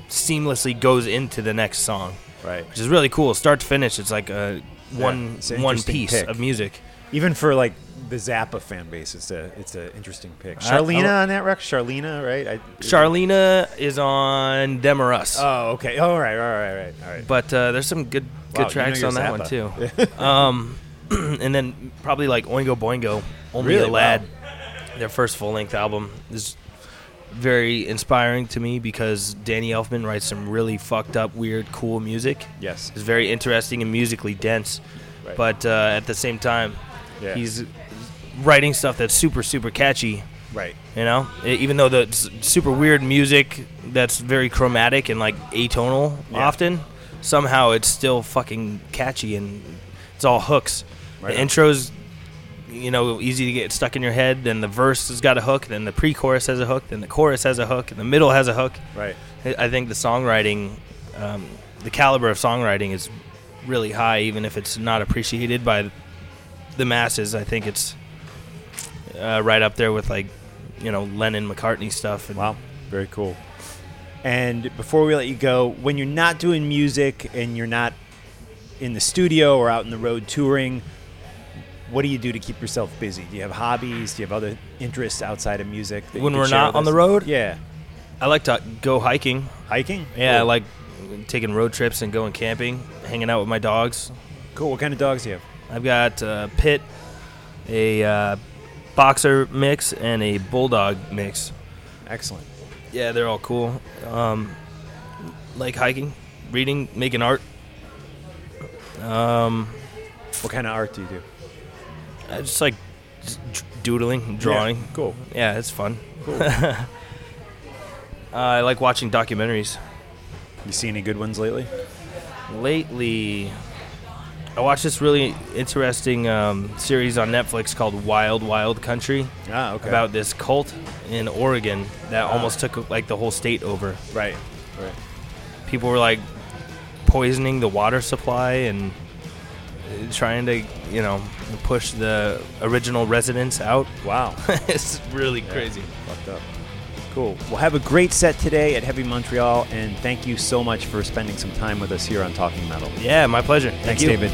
seamlessly goes into the next song, Right. which is really cool. Start to finish, it's like a one an one piece pick. of music. Even for like the Zappa fan base, it's a it's an interesting pick. Charlena I- on that record. Charlena, right? I, Charlena is on Them or Us. Oh, okay. All right, all right, all right, all right. But uh, there's some good Wow, good you know tracks on that one too. um, and then probably like Oingo Boingo, Only Really? a Lad, their first full length album is very inspiring to me because Danny Elfman writes some really fucked up, weird, cool music. Yes. It's very interesting and musically dense, Right. but uh, at the same time, Yeah. he's writing stuff that's super super catchy. Right. You know, E- even though the s- super weird music that's very chromatic and like atonal Yeah. often, somehow it's still fucking catchy and it's all hooks. Right the on. intro's, you know, easy to get stuck in your head. Then the verse has got a hook. Then the pre-chorus has a hook. Then the chorus has a hook. And the middle has a hook. Right. I I think the songwriting, um, the caliber of songwriting is really high, even if it's not appreciated by the masses. I think it's uh, right up there with like, you know, Lennon McCartney stuff. And Wow. Very cool. And before we let you go, when you're not doing music and you're not in the studio or out in the road touring, what do you do to keep yourself busy? Do you have hobbies? Do you have other interests outside of music? that When we're not on the road? Yeah. I like to go hiking. Hiking? Yeah, I like taking road trips and going camping, hanging out with my dogs. Cool. What kind of dogs do you have? I've got a pit, a uh, boxer mix, and a bulldog mix. Excellent. Yeah, they're all cool. Um, like hiking, reading, making art. Um, What kind of art do you do? I just like just doodling, drawing. Yeah, cool. Yeah, it's fun. uh, I like watching documentaries. You see any good ones lately? Lately, I watched this really interesting um, series on Netflix called Wild Wild Country Ah, okay. about this cult in Oregon that almost took like the whole state over. right. Right. People were like poisoning the water supply and uh, trying to, you know, push the original residents out. Wow. it's really crazy. Fucked up. Cool. Well, have a great set today at Heavy Montreal, and thank you so much for spending some time with us here on Talking Metal. Yeah, my pleasure. Thank Thanks. David.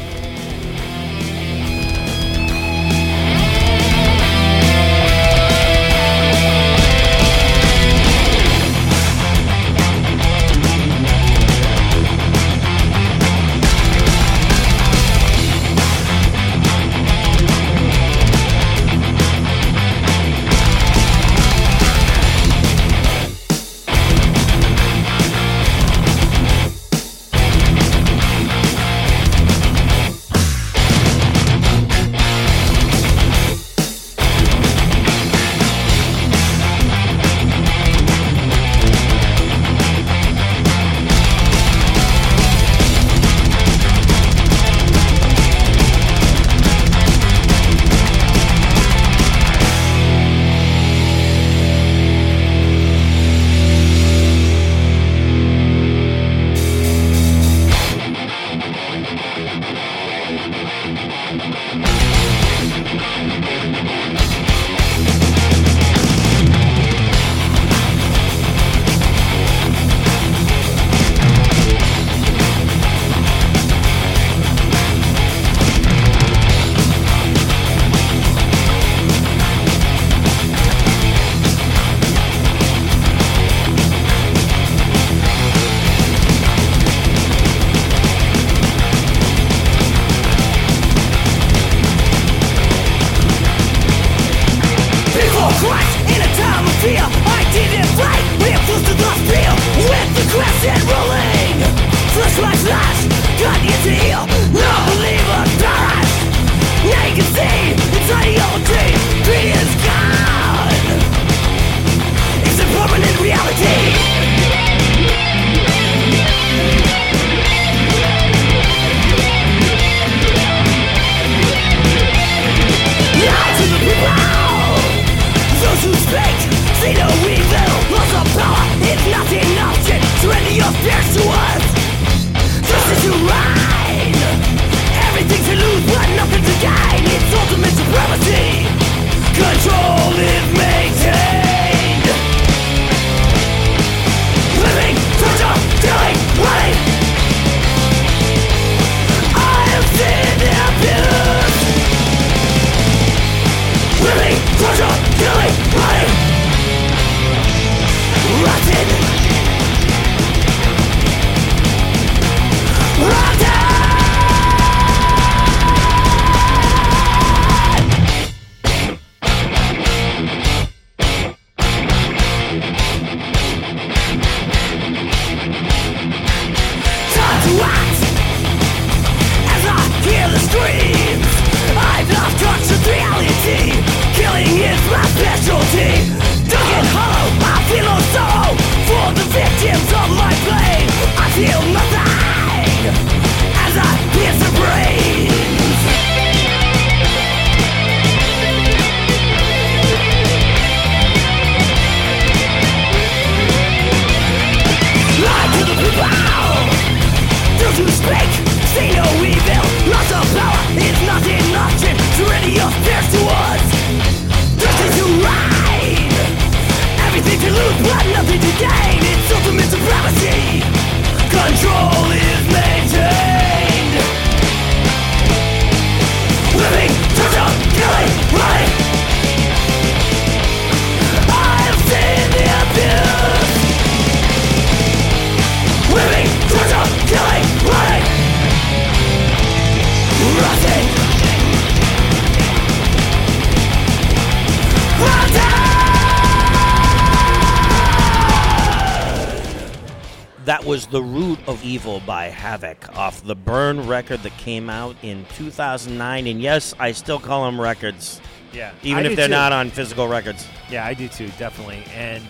Came out in 2009. And yes, I still call them records, Yeah, even I if they're too. not on physical records. Yeah, I do too, definitely. And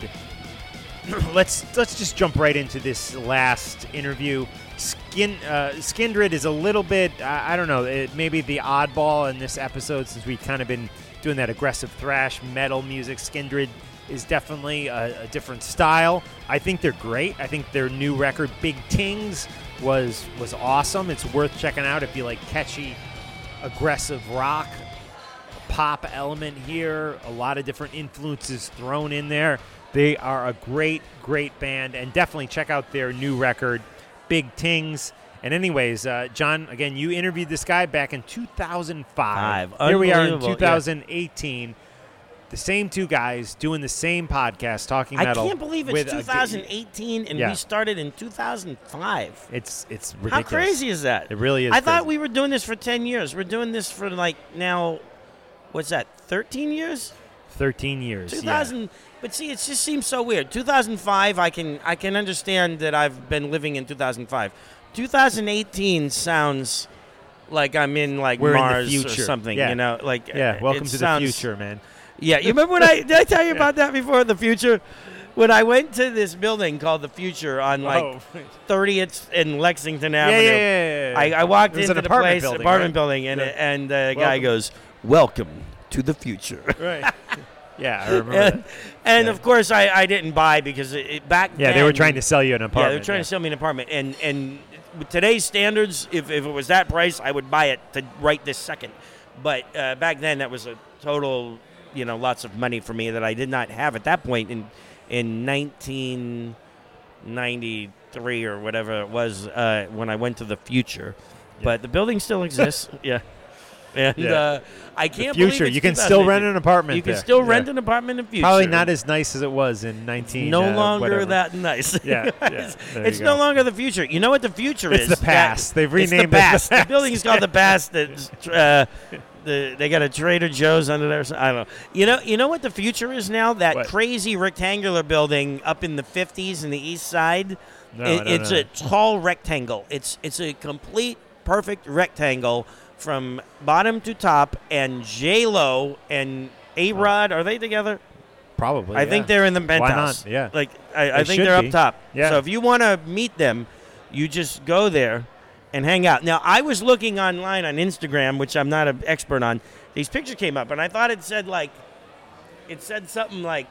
let's let's just jump right into this last interview. Skin uh, Skindred is a little bit I, I don't know it, maybe the oddball in this episode since we've kind of been doing that aggressive thrash metal music. Skindred is definitely a, a different style. I think they're great. I think their new record Big Tings was was awesome. It's worth checking out if you like catchy, aggressive rock pop element here, a lot of different influences thrown in there. They are a great, great band, and definitely check out their new record, Big Tings. And anyways, uh, John, again, you interviewed this guy back in 2005. Five. Here we are in Unbelievable, yeah. 2018. The same two guys doing the same podcast, talking about. I can't believe it's a- 2018 and Yeah. we started in 2005. It's it's How crazy is that? It really is. I thought we were doing this for 10 years. We're doing this for like now, what's that, 13 years? 13 years. yeah. 2000 but see it just seems so weird 2005 i can i can understand that i've been living in 2005 2018 sounds like i'm in like We're in the mars or future. something Yeah. you know like Yeah, welcome to sounds- the future, man. Yeah you remember when i did i tell you about that before the future when i went to this building called the future on like Oh. 30th and lexington avenue yeah, yeah, yeah, yeah. I, I walked into an the apartment place building, apartment right? building and Yeah. and the guy goes welcome to the future Right. yeah, I remember and, and Yeah. of course I, I didn't buy because it, it- back Yeah, they were trying to sell you an apartment. yeah they were trying to sell me an apartment and and with today's standards if, if it was that price I would buy it to right this second but uh, back then that was a total you know lots of money for me that I did not have at that point in in 1993 or whatever it was uh, when I went to the future but the building still exists yeah and Yeah. uh, I can't future. believe it's You can still rent an apartment You can there. still Yeah. rent an apartment in future. Probably not as nice as it was in 19. no uh, longer whatever. that nice. Yeah, yeah, it's no longer the future. You know what the future It's is? the past. They've it's renamed it the the past. The, building is called the past. That's, uh, the, they got a Trader Joe's under there. I don't know. You know. You know what the future is now? That What? crazy rectangular building up in the 50s in the east side. No, It- it's know. a tall rectangle. It's it's a complete perfect rectangle from bottom to top. And J Lo and A Rod are they together? Probably. I think they're in the penthouse. Why not? Yeah. Like I, I think they're be. up top. Yeah. So if you want to meet them, you just go there and hang out. Now I was looking online on Instagram, which I'm not an expert on. These pictures came up, and I thought it said like, it said something like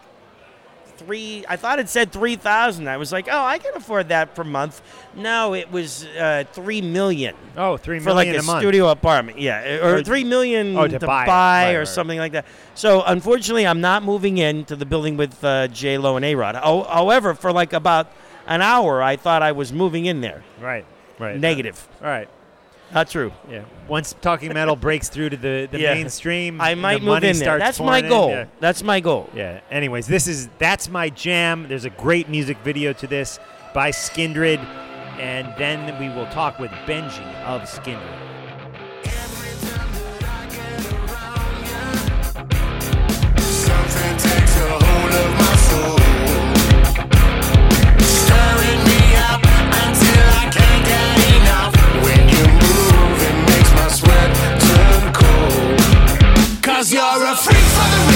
three. I thought it said three thousand. I was like, oh, I can afford that per month. No, it was uh, three million. Oh, three For like a, a studio apartment, yeah, or Or- three million Oh, to to, buy buy. Or something like that. So unfortunately, I'm not moving into the building with uh, J Lo and A Rod. However, for like about an hour, I thought I was moving in there. Right. Right. Negative. All right. Not true. Yeah. Once talking metal breaks through to the, the Yeah. mainstream, I might the move money in there. starts That's my pouring in, goal. yeah. That's my goal. Yeah. Anyways, this is that's my jam. There's a great music video to this by Skindred, and then we will talk with Benji of Skindred. Cause you're a freak for the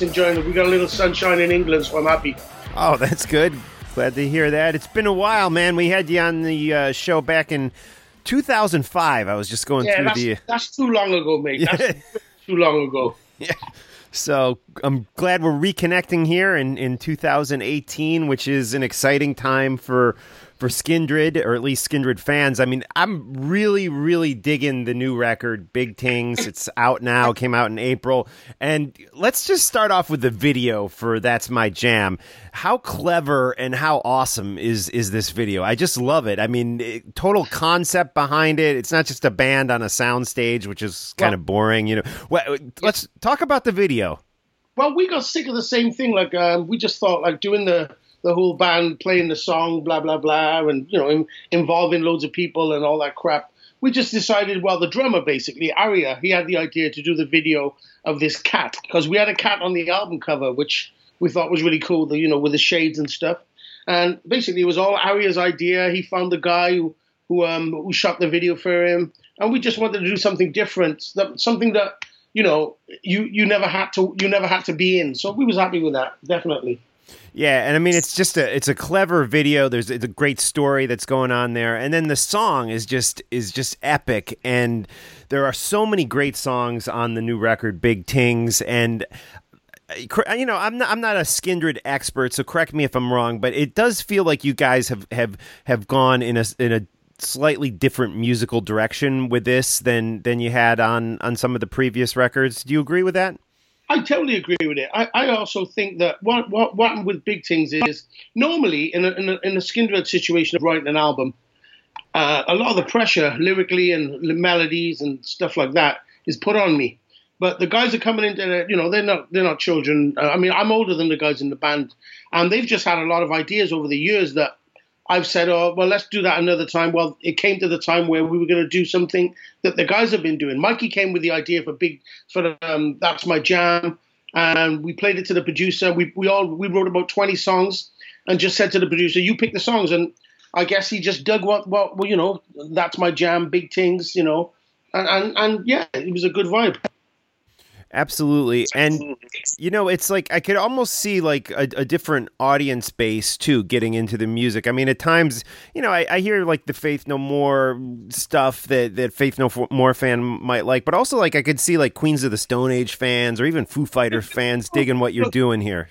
just enjoying it. We got a little sunshine in England, so I'm happy. Oh, that's good. Glad to hear that. It's been a while, man. We had you on the uh, show back in 2005. I was just going Yeah, through that's, the. that's too long ago, mate. That's too long ago. Yeah. So I'm glad we're reconnecting here in, in 2018, which is an exciting time for for Skindred, or at least Skindred fans. I mean, I'm really, really digging the new record, Big Tings. It's out now, came out in April. And let's just start off with the video for That's My Jam. How clever and how awesome is is this video? I just love it. I mean, it, total concept behind it. It's not just a band on a soundstage, which is kind of boring, you know. Well, let's talk about the video. Well, we got sick of the same thing. Like, um, we just thought, like, doing the the whole band playing the song, blah blah blah, and you know, in, involving loads of people and all that crap. We just decided, well, the drummer basically, Arya, he had the idea to do the video of this cat because we had a cat on the album cover, which we thought was really cool, the, you know, with the shades and stuff. And basically, it was all Arya's idea. He found the guy who who um who shot the video for him, and we just wanted to do something different, that- something that you know you you never had to you never had to be in. So we was happy with that, definitely. Yeah, and I mean it's just a it's a clever video. There's it's a great story that's going on there, and then the song is just is just epic. And there are so many great songs on the new record, Big Tings, and you know I'm not I'm not a Skindred expert, so correct me if I'm wrong, but it does feel like you guys have have have gone in a in a slightly different musical direction with this than than you had on on some of the previous records. Do you agree with that? I totally agree with it. I, I also think that what, what what with big things is normally in a, in a, in a Skindred situation of writing an album, uh, a lot of the pressure lyrically and melodies and stuff like that is put on me. But the guys are coming into you know they're not they're not children. Uh, I mean I'm older than the guys in the band, and they've just had a lot of ideas over the years that I've said, oh, well, let's do that another time. Well, it came to the time where we were going to do something that the guys have been doing. Mikey came with the idea for big, for the, um, that's my jam, and we played it to the producer. We we all we wrote about twenty songs, and just said to the producer, you pick the songs, and I guess he just dug what what well, you know, that's my jam, big things, you know, and and, and yeah, it was a good vibe. Absolutely. And you know, it's like I could almost see like a, a different audience base too getting into the music. I mean, at times, you know, I, I hear like the Faith No More stuff that that Faith No More fan might like, but also like I could see like Queens of the Stone Age fans or even Foo Fighter fans digging what you're doing here.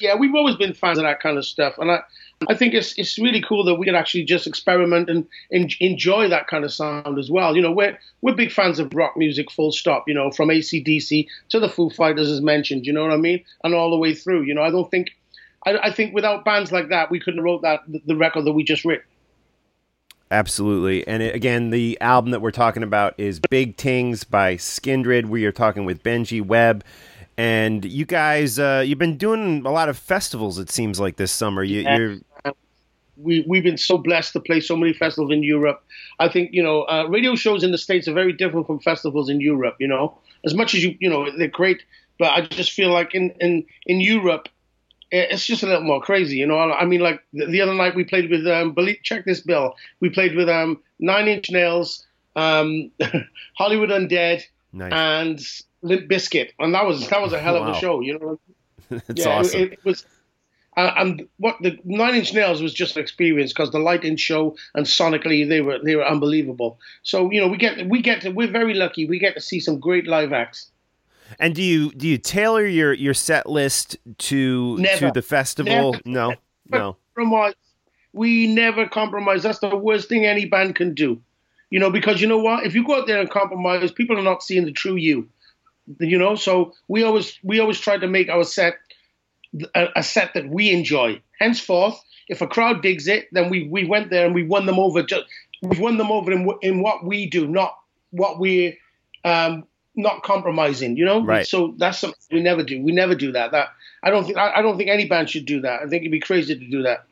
yeah, we've always been fans of that kind of stuff, and I, I think it's it's really cool that we can actually just experiment and, and enjoy that kind of sound as well. You know, we're we're big fans of rock music, full stop. You know, from ACDC to the Foo Fighters, as mentioned. You know what I mean, and all the way through. You know, I don't think, I, I think without bands like that, we couldn't have wrote that the record that we just wrote. Absolutely. And it, again, the album that we're talking about is Big Tings by Skindred. We are talking with Benji Webb. And you guys, uh, you've been doing a lot of festivals, it seems like this summer. You, Yeah. We we've been so blessed to play so many festivals in Europe. I think you know uh, radio shows in the states are very different from festivals in Europe. You know, as much as you you know they're great, but I just feel like in in in Europe. It's just a little more crazy, you know. I mean, like the, the other night we played with, um, check this bill. We played with um, Nine Inch Nails, um, Hollywood Undead, Nice. and Limp Bizkit, and that was that was a hell of Wow. a show, you know. That's yeah, it- awesome. It, it was, Uh, and what the Nine Inch Nails was just an experience because the lighting show and sonically they were they were unbelievable. So you know we get we get to we're very lucky. We get to see some great live acts. And do you do you tailor your, your set list to Never. to the festival? Never. No, no. Compromise. We never compromise. That's the worst thing any band can do. You know, because you know what? If you go out there and compromise, people are not seeing the true you. You know, so we always we always try to make our set a, a set that we enjoy. Henceforth, if a crowd digs it, then we we went there and we won them over. Just we've won them over in, in what we do, not what we um not compromising. You know, Right. So that's something we never do. We never do that. That I don't think I, I don't think any band should do that. I think it'd be crazy to do that.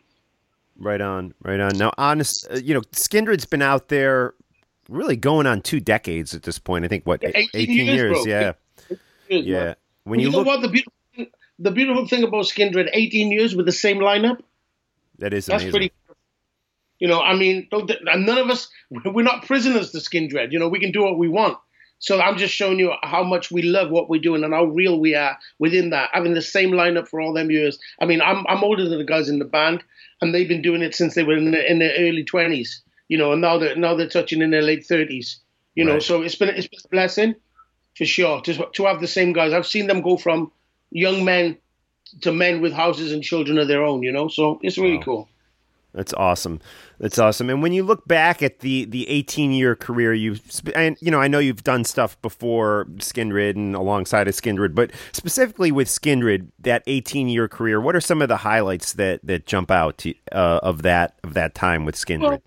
Right on, right on. Now, honest, uh, you know, Skindred's been out there really going on two decades at this point. I think what 18 eighteen, years, years, yeah, Years, yeah. man. When you, you know look, what the beautiful the beautiful thing about Skindred, 18 years with the same lineup. that is That's amazing. pretty. You know, I mean, don't, none of us we're not prisoners to Skindred. You know, we can do what we want. So I'm just showing you how much we love what we're doing and how real we are within that, having the same lineup for all them years. I mean, I'm I'm older than the guys in the band, and they've been doing it since they were in, the, in their early 20s. You know, and now they're now they're touching in their late 30s. You know, so it's been it's been a blessing for sure to to have the same guys. I've seen them go from young men to men with houses and children of their own. You know, so it's really Wow. cool. That's awesome. That's awesome. And when you look back at the the 18 year career, you sp- and you know I know you've done stuff before Skindred and alongside of Skindred, but specifically with Skindred, that 18 year career, what are some of the highlights that that jump out to, uh, of that of that time with Skindred?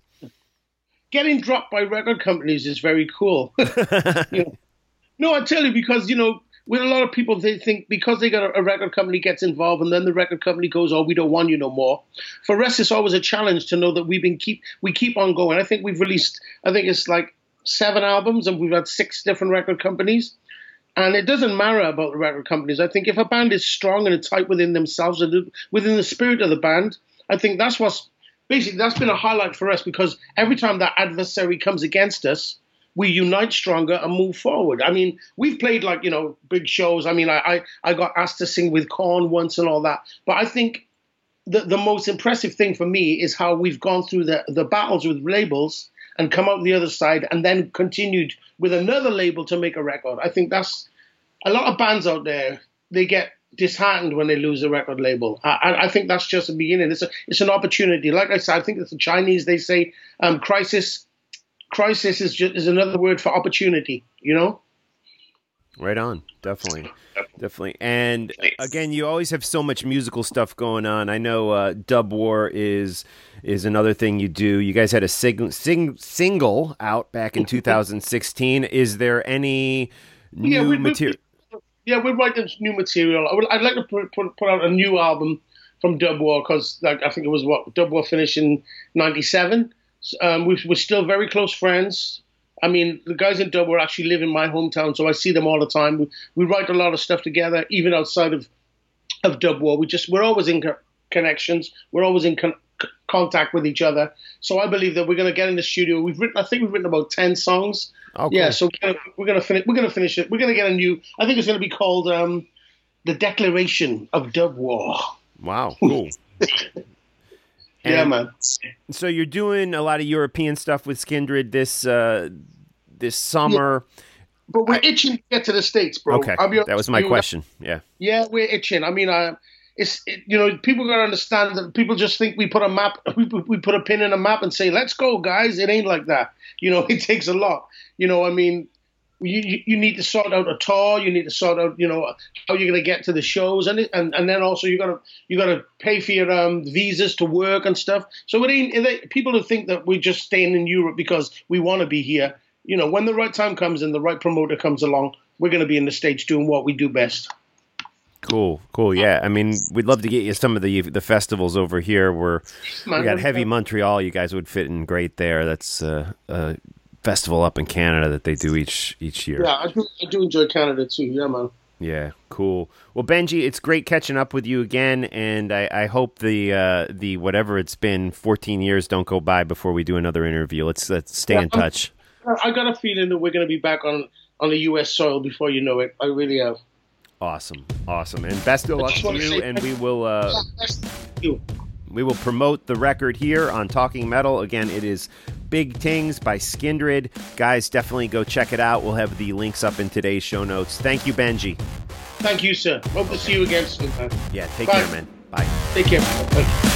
getting dropped by record companies is very cool. You know. No, I tell you because you know, with a lot of people, they think because they got a, a record company gets involved, and then the record company goes, "Oh, we don't want you no more." For us, it's always a challenge to know that we've been keep we keep on going. I think we've released, I think it's like seven albums, and we've had six different record companies. And it doesn't matter about the record companies. I think if a band is strong and tight within themselves and within the spirit of the band, I think that's what's basically that's been a highlight for us because every time that adversary comes against us, we unite stronger and move forward. I mean, we've played like you know big shows. I mean, I I, I got asked to sing with Korn once and all that, but I think the the most impressive thing for me is how we've gone through the the battles with labels and come out the other side and then continued with another label to make a record. I think that's a lot of bands out there. They get disheartened when they lose a record label. I, I- think that's just the beginning. It's a, it's an opportunity. Like I said, I think it's the Chinese. They say um, crisis. Crisis is just is another word for opportunity. You know. Right on, definitely, definitely. And again, you always have so much musical stuff going on. I know uh, Dub War is is another thing you do. You guys had a sing, sing, single out back in 2016. Is there any new Yeah, we- material? Yeah, we're writing new material. I would, I'd like to put, put put out a new album from Dub War because like I think it was what Dub War finished in '97. Um, we, we're still very close friends. I mean, the guys in Dub War actually live in my hometown, so I see them all the time. We, we write a lot of stuff together, even outside of of Dub War. We just we're always in co- connections. We're always in con- c- contact with each other. So I believe that we're going to get in the studio. We've written, I think we've written about ten songs. Oh, Yeah, so we're gonna, we're gonna finish. We're gonna finish it. We're gonna get a new. I think it's gonna be called um, the Declaration of Dub War. Wow, cool. yeah, man. So you're doing a lot of European stuff with Skindred this uh, this summer. But we're itching to get to the states, bro. Okay, that was my question. Yeah. Yeah, we're itching. I mean, uh, it's it, you know people gotta understand that people just think we put a map, we, we put a pin in a map and say let's go, guys. It ain't like that. You know, it takes a lot. You know, I mean, you you, need to sort out a tour. You need to sort out you know how you're gonna get to the shows, and and and then also you gotta you gotta pay for your um, visas to work and stuff. So it ain't, people who think that we're just staying in Europe because we want to be here. You know, when the right time comes and the right promoter comes along, we're gonna be in the states doing what we do best. Cool, cool. Yeah, I mean, we'd love to get you some of the the festivals over here. Where we got Heavy Montreal. You guys would fit in great there. That's uh, a festival up in Canada that they do each each year. Yeah, I do, I do enjoy Canada too. Yeah, man. Yeah, cool. Well, Benji, it's great catching up with you again, and I, I hope the uh, the whatever it's been, fourteen years don't go by before we do another interview. Let's let's stay in I'm- touch. I got a feeling that we're going to be back on on the U.S. soil before you know it. I really have. Awesome, awesome, and best of luck to you. And we will uh, we will promote the record here on Talking Metal. Again, it is Big Tings by Skindred. Guys, definitely go check it out. We'll have the links up in today's show notes. Thank you, Benji. Thank you, sir. Hope to see you again soon, man. Yeah, take Bye. care, man. Bye. Take care. Bye.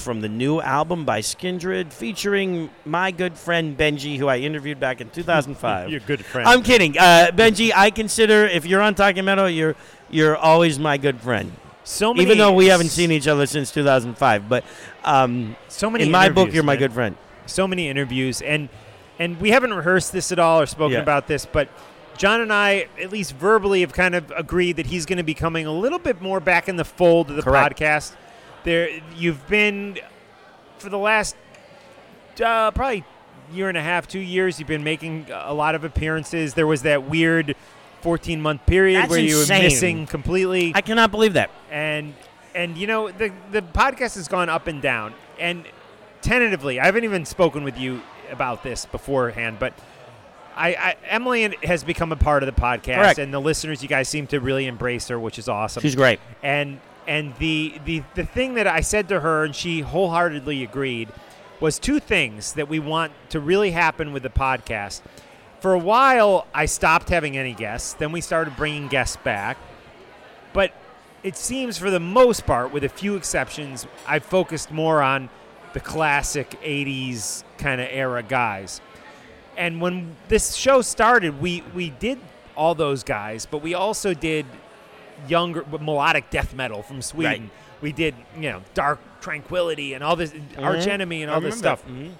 From the new album by Skindred, featuring my good friend Benji, who I interviewed back in 2005. Your good friend. I'm kidding, uh, Benji. I consider if you're on Talking Metal, you're you're always my good friend. So many, Even though we haven't seen each other since 2005, but um, so many. in my book, you're my man. good friend. So many interviews, and and we haven't rehearsed this at all or spoken Yeah. about this, but John and I, at least verbally, have kind of agreed that he's going to be coming a little bit more back in the fold of the Correct. podcast. There, you've been for the last uh, probably year and a half, two years. You've been making a lot of appearances. There was that weird 14 month period That's where you insane. were missing completely. I cannot believe that. and and you know the the podcast has gone up and down and tentatively i haven't even spoken with you about this beforehand but I, I emily has become a part of the podcast Correct. and the listeners you guys seem to really embrace her which is awesome She's great. and and the the the thing that i said to her and she wholeheartedly agreed was two things that we want to really happen with the podcast. For a while i stopped having any guests. Then we started bringing guests back. But it seems for the most part, with a few exceptions, I've focused more on the classic 80s kind of era guys. And when this show started, we, we did all those guys, but we also did younger melodic death metal from Sweden. Right. We did, you know, Dark Tranquillity and all this, Arch Enemy and I all this remember stuff. Mhm.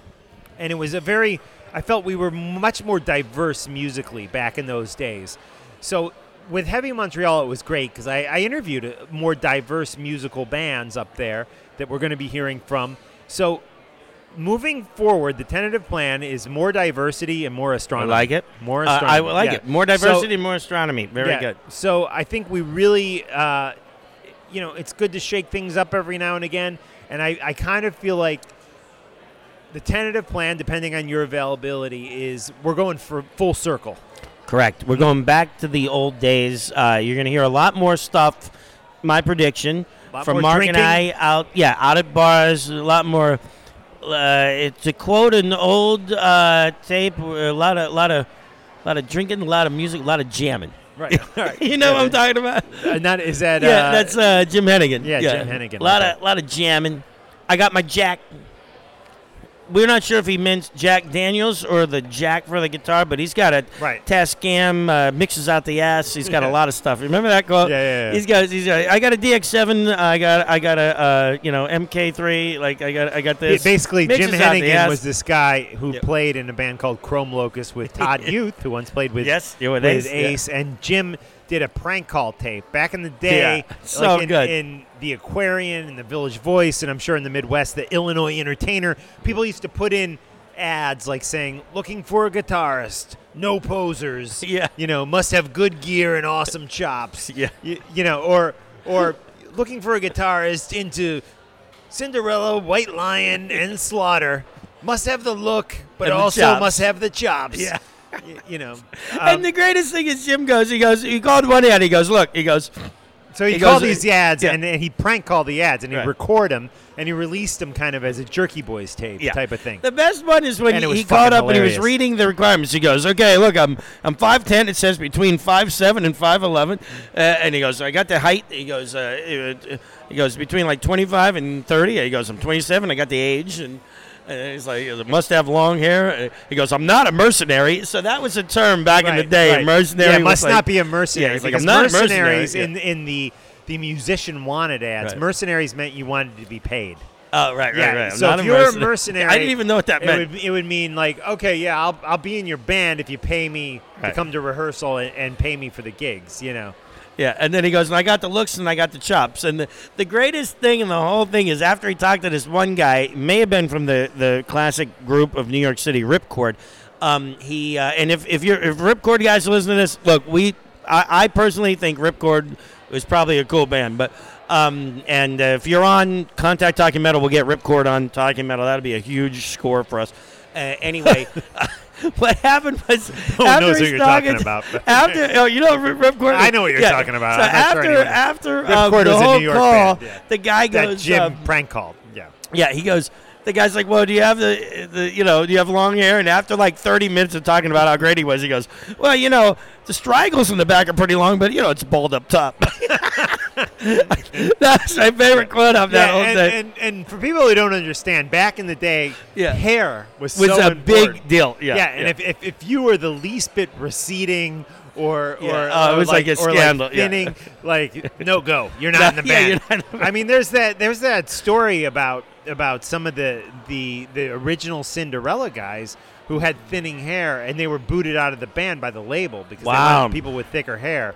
And it was a very, I felt we were much more diverse musically back in those days. So with Heavy Montreal, it was great because I, I interviewed uh, more diverse musical bands up there that we're going to be hearing from. So moving forward, the tentative plan is more diversity and more Ostronomy. I like it. More Uh, Ostronomy. I like yeah. it. More So- diversity, more Ostronomy. Very yeah, good. So I think we really, uh, you know, it's good to shake things up every now and again. And I, I kind of feel like the tentative plan, depending on your availability, is we're going for full circle. Correct. We're going back to the old days. Uh, you're going to hear a lot more stuff. My prediction from Mark drinking. and I out, yeah, out at bars. A lot more. Uh, to quote an old uh, tape, a lot of, lot of, lot of drinking, a lot of music, a lot of jamming. Right. Right. you know what I'm talking about? Uh, not, is that, yeah, uh, that's uh, Jim Hennigan. yeah, Jim Hennigan, A lot okay. of, lot of jamming. I got my Jack. We're not sure if he meant Jack Daniels or the Jack for the guitar, but he's got a Right. Tascam uh, mixes out the ass. He's got a lot of stuff. Remember that quote? Yeah, yeah, yeah. He's got. He's got. I got a DX7. I got. I got a. Uh, you know MK3. Like I got. I got this. Basically, Mixes Jim Hennigan was this guy who Yep. played in a band called Chrome Locust with Todd Youth, who once played with Yes, yeah, with with Ace, Ace, yeah. and Jim did a prank call tape back in the day, Yeah, so like in, good. in the Aquarian and the Village Voice, and I'm sure in the Midwest, the Illinois Entertainer. People used to put in ads like saying, "Looking for a guitarist." No posers. Yeah. You know, must have good gear and awesome chops. Yeah. You, you know, or or looking for a guitarist into Cinderella, White Lion, and Slaughter. Must have the look, but And also must have the chops. Yeah. You know. and Um, the greatest thing is Jim goes. He goes. He called one ad. He goes. Look. He goes. so he, he called goes- these ads, yeah. and, and he prank called the ads, and he Right. record them, and he released them kind of as a Jerky Boys tape Yeah. type of thing. The best one is when he, was he called fucking up and he was reading the requirements. He goes, "Okay, look, I'm I'm five ten. It says between five seven and five eleven, uh, and he goes, I got the height. He goes, uh, uh, he goes between like twenty five and thirty. He goes, I'm twenty seven. I got the age and. And he's like, "It must have long hair." He goes, "I'm not a mercenary." So that was a term back in the day. right. Mercenary Yeah, must like- not be a mercenary. Yeah, he's like, "I'm not a mercenaries mercenary." in in the the musician wanted ads. Right. Mercenaries meant you wanted to be paid. Oh, right, right, Yeah, right. I'm so if you're mercenary. a mercenary, I didn't even know what that it meant. Would, it would mean like, okay, yeah, I'll I'll be in your band if you pay me Right. to come to rehearsal and, and pay me for the gigs. You know. Yeah, and then he goes, and I got the looks and I got the chops. And the, the greatest thing in the whole thing is after he talked to this one guy, may have been from the, the classic group of New York City, Ripcord. Um, he uh, and if if you're if Ripcord guys listening to this, look, we I, I personally think Ripcord was probably a cool band, but um, and uh, if you're on Contact Talking Metal, we'll get Ripcord on Talking Metal. That'll be a huge score for us. Uh, anyway, what happened was one after knows what you're talking about, After oh, you know Rip- Ripcord. I know what you're Yeah. talking about. So not sure after after uh, the a whole New York call, yeah. the guy goes That. Jim um, prank called. Yeah. yeah, he goes. The guy's like, "Well, do you have the, the, you know, do you have long hair?" And after like 30 minutes of talking about how great he was, he goes, "Well, you know, the straggles in the back are pretty long, but you know, it's bald up top." That's my favorite quote of that Yeah, whole and, thing. and, and for people who don't understand, back in the day, Yeah. hair was, Was so a big deal, yeah, yeah, and yeah. If, if, if you were the least bit receding or Yeah. or, oh, it or was like a scandal, yeah. thinning, like no go, you're not in the Yeah, band. in the I mean, there's that there's that story about about some of the the the original Cinderella guys who had thinning hair and they were booted out of the band by the label because they wanted people with thicker hair.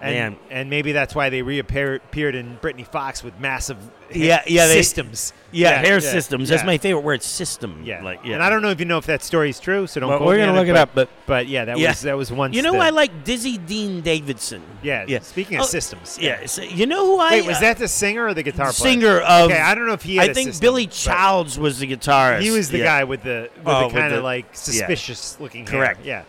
And, Man. and maybe that's why they reappeared in Britny Fox with massive ha- Yeah, yeah, they- systems. yeah, hair yeah, systems. yeah. That's my favorite word, system. Yeah. like yeah. And I don't know if you know if that story is true, so don't. Well, quote we're me gonna on look it but, up, but- but yeah, that Yeah. was that was one You know, the, I like Dizzy Dean Davidson. Yeah. yeah. Speaking of Oh, systems. Yeah, so you know who I Wait, was uh, that the singer or the guitar player? singer of? Okay, I don't know if he. Had I a think system, Billy but Childs was the guitarist. He was the yeah. guy with the with Oh, the with kind the- of like suspicious looking hair. Correct. Yeah.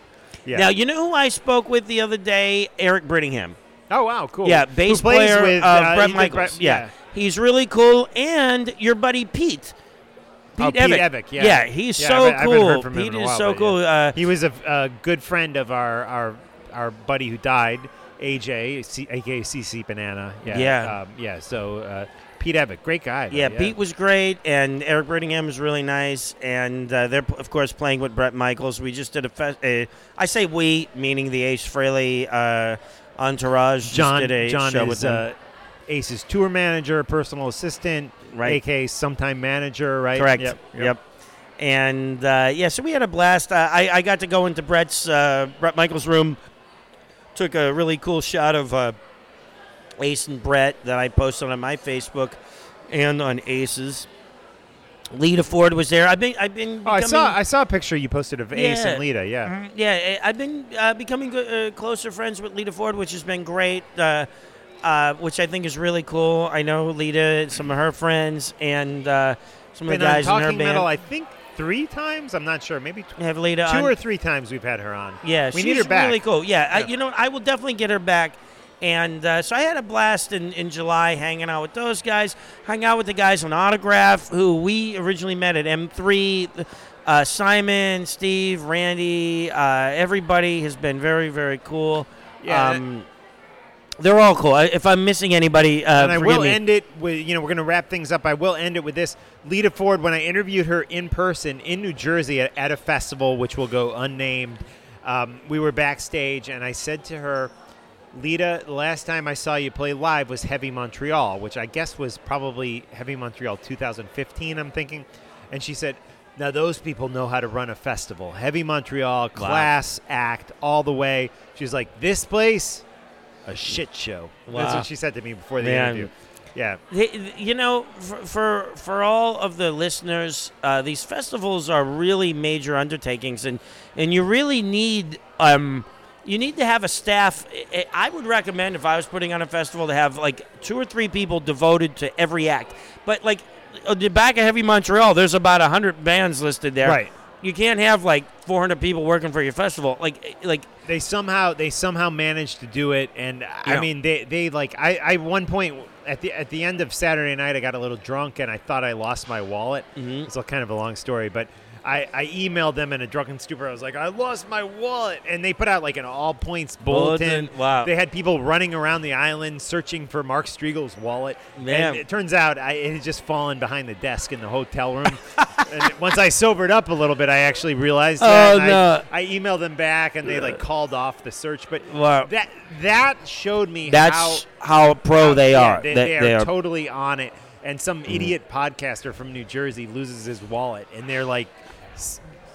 Yeah. Now you know who I spoke with the other day? Eric Brittingham. oh wow, cool. Yeah, bass player with uh, Bret Michaels. Brett- yeah. he's really cool. And your buddy Pete. Pete oh, Pete Evick. Yeah. yeah, he's Yeah, so I haven't- I cool. haven't heard from him Pete is while, so cool. yeah. Uh, he was a, a good friend of our our our buddy who died, AJ, C, aka CC Banana. Yeah. Yeah. Um, yeah. So uh, Pete Evick, great guy. though, yeah, Pete was great, and Eric Brittingham was really nice, and uh, they're of course playing with Bret Michaels. We just did a fest. Uh, I say we, meaning the Ace Frehley uh, entourage. just John. did a John show is with uh, Ace's tour manager, personal assistant, Right. aka sometime manager, right? Correct. Yep. Yep. And uh, yeah, so we had a blast. Uh, I, I got to go into Bret's uh, Bret Michaels' room. Took a really cool shot of uh, Ace and Bret that I posted on my Facebook and on Ace's. Lita Ford was there. I've been I've been Oh, I saw I saw a picture you posted of Ace Yeah. and Lita. Yeah. Mhm. Yeah, eh, I've been uh, becoming uh, closer friends with Lita Ford, which has been great. Uh, uh, which I think is really cool. I know Lita, some of her friends, and uh, some of Been the guys in her band. Metal, I think three times. I'm not sure. Maybe tw- have Lita two on. or three times we've had her on. Yeah, we she's need her back. really cool. Yeah, I, Yeah. you know, I will definitely get her back. And uh, so I had a blast in, in July hanging out with those guys. Hung out with the guys on Autograph, who we originally met at M3. Uh, Simon, Steve, Randy, uh, everybody has been very, very cool. Yeah, Um, They're all cool. If I'm missing anybody, uh, and I will me. end it with you know we're going to wrap things up. I will end it with this. Lita Ford, when I interviewed her in person in New Jersey at, at a festival, which will go unnamed, um, we were backstage, and I said to her, "Lita, last time I saw you play live was Heavy Montreal, which I guess was probably Heavy Montreal 2015. I'm thinking," and she said. Now those people know how to run a festival. Heavy Montreal, class act all the way. She's like, this place, a shit show. That's what she said to me before the Man. interview. Yeah. You know, for for, for all of the listeners, uh, these festivals are really major undertakings, and and you really need um, you need to have a staff. I- would recommend if I was putting on a festival to have like two or three people devoted to every act. But like uh, the back of Heavy Montreal, there's about hundred bands listed there. Right. You can't have like 400 people working for your festival. Like like they somehow they somehow managed to do it and i mean they they like i i one point at the at the end of saturday night i got a little drunk and i thought i lost my wallet Mhm. it's a kind of a long story but I, I emailed them in a drunken stupor. I was like, I lost my wallet, and they put out like an all points bulletin. Bulletin, wow. They had people running around the island searching for Mark Strigl's wallet. Man. And it turns out I, it had just fallen behind the desk in the hotel room. and once I sobered up a little bit, I actually realized that. Oh, no. I, I emailed them back, and they like called off the search. But Wow. that that showed me That's how how pro they yeah, are. They, They- they are they are- totally on it. And some Mm-hmm. idiot podcaster from New Jersey loses his wallet, and they're like,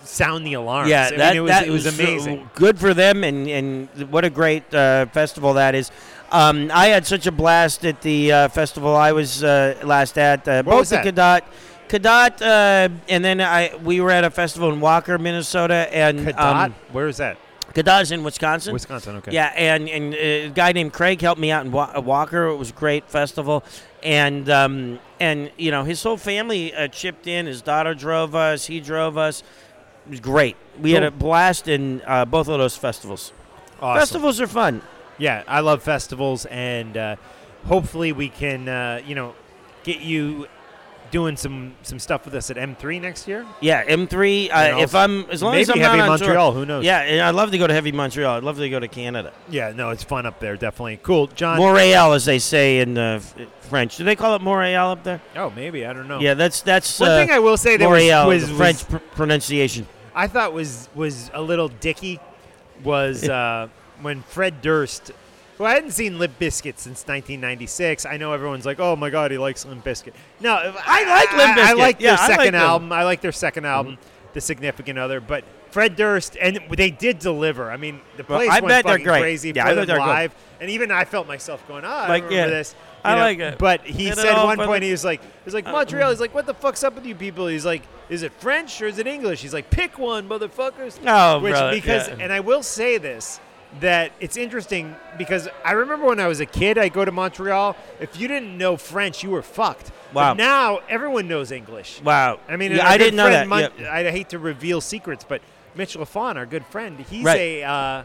sound the alarms. Yeah, I mean, that, it was, that it was so amazing. good for them, and, and what a great uh, festival that is. Um, I had such a blast at the uh, festival I was uh, last at. Uh, both was the Cadott, Cadott, uh, and then I we were at a festival in Walker, Minnesota, and Cadott? um, Where is that? Cadott's in Wisconsin. Wisconsin, okay. Yeah, and and uh, a guy named Craig helped me out in Wa- uh, Walker. It was a great festival, and um, and you know his whole family uh, chipped in. His daughter drove us. He drove us. It was great. We had a blast in uh, both of those festivals. Awesome. Festivals are fun. Yeah, I love festivals, and uh, hopefully we can, uh, you know, get you doing some some stuff with us at M3 next year. Yeah, M3. Uh, if I'm as long as maybe I'm Heavy not tour- Montreal, who knows? Yeah, and I'd love to go to Heavy Montreal. I'd love to go to Canada. Yeah, no, it's fun up there, definitely. Cool, John. Montreal, as they say in uh, French. Do they call it Montreal up there? Oh, maybe I don't know. Yeah, that's that's. One uh, thing I will say that was- Montreal, was- the was- French pr- pronunciation. I thought was was a little dicky was uh, when Fred Durst, who I hadn't seen Limp Bizkit since 1996. I know everyone's like, "Oh my God, he likes Limp Bizkit." No, I, like Limp I, I Bizkit. like their Yeah, I like second. Mm-hmm. album. I like their 2nd album, The Significant Other. But Fred Durst, and they did deliver. I mean, the Well, place I went bet they're fucking great. crazy Yeah, I bet they're good. live, and even I felt myself going, "Ah, Like, I remember yeah, this." I know, like it. But he Get said at one point the- he was like, "He's like Montreal." He's like, "What the fuck's up with you people?" He's like, "Is it French or is it English?" He's like, "Pick one, motherfuckers." Oh, Which brother, because, yeah. and I will say this that it's interesting because I remember when I was a kid, I go to Montreal. If you didn't know French, you were fucked. Wow. But now everyone knows English. Wow. I mean, Yeah, I didn't know that. Mon- I hate to reveal secrets, but Mitch Lafon, our good friend, he's Right. a uh,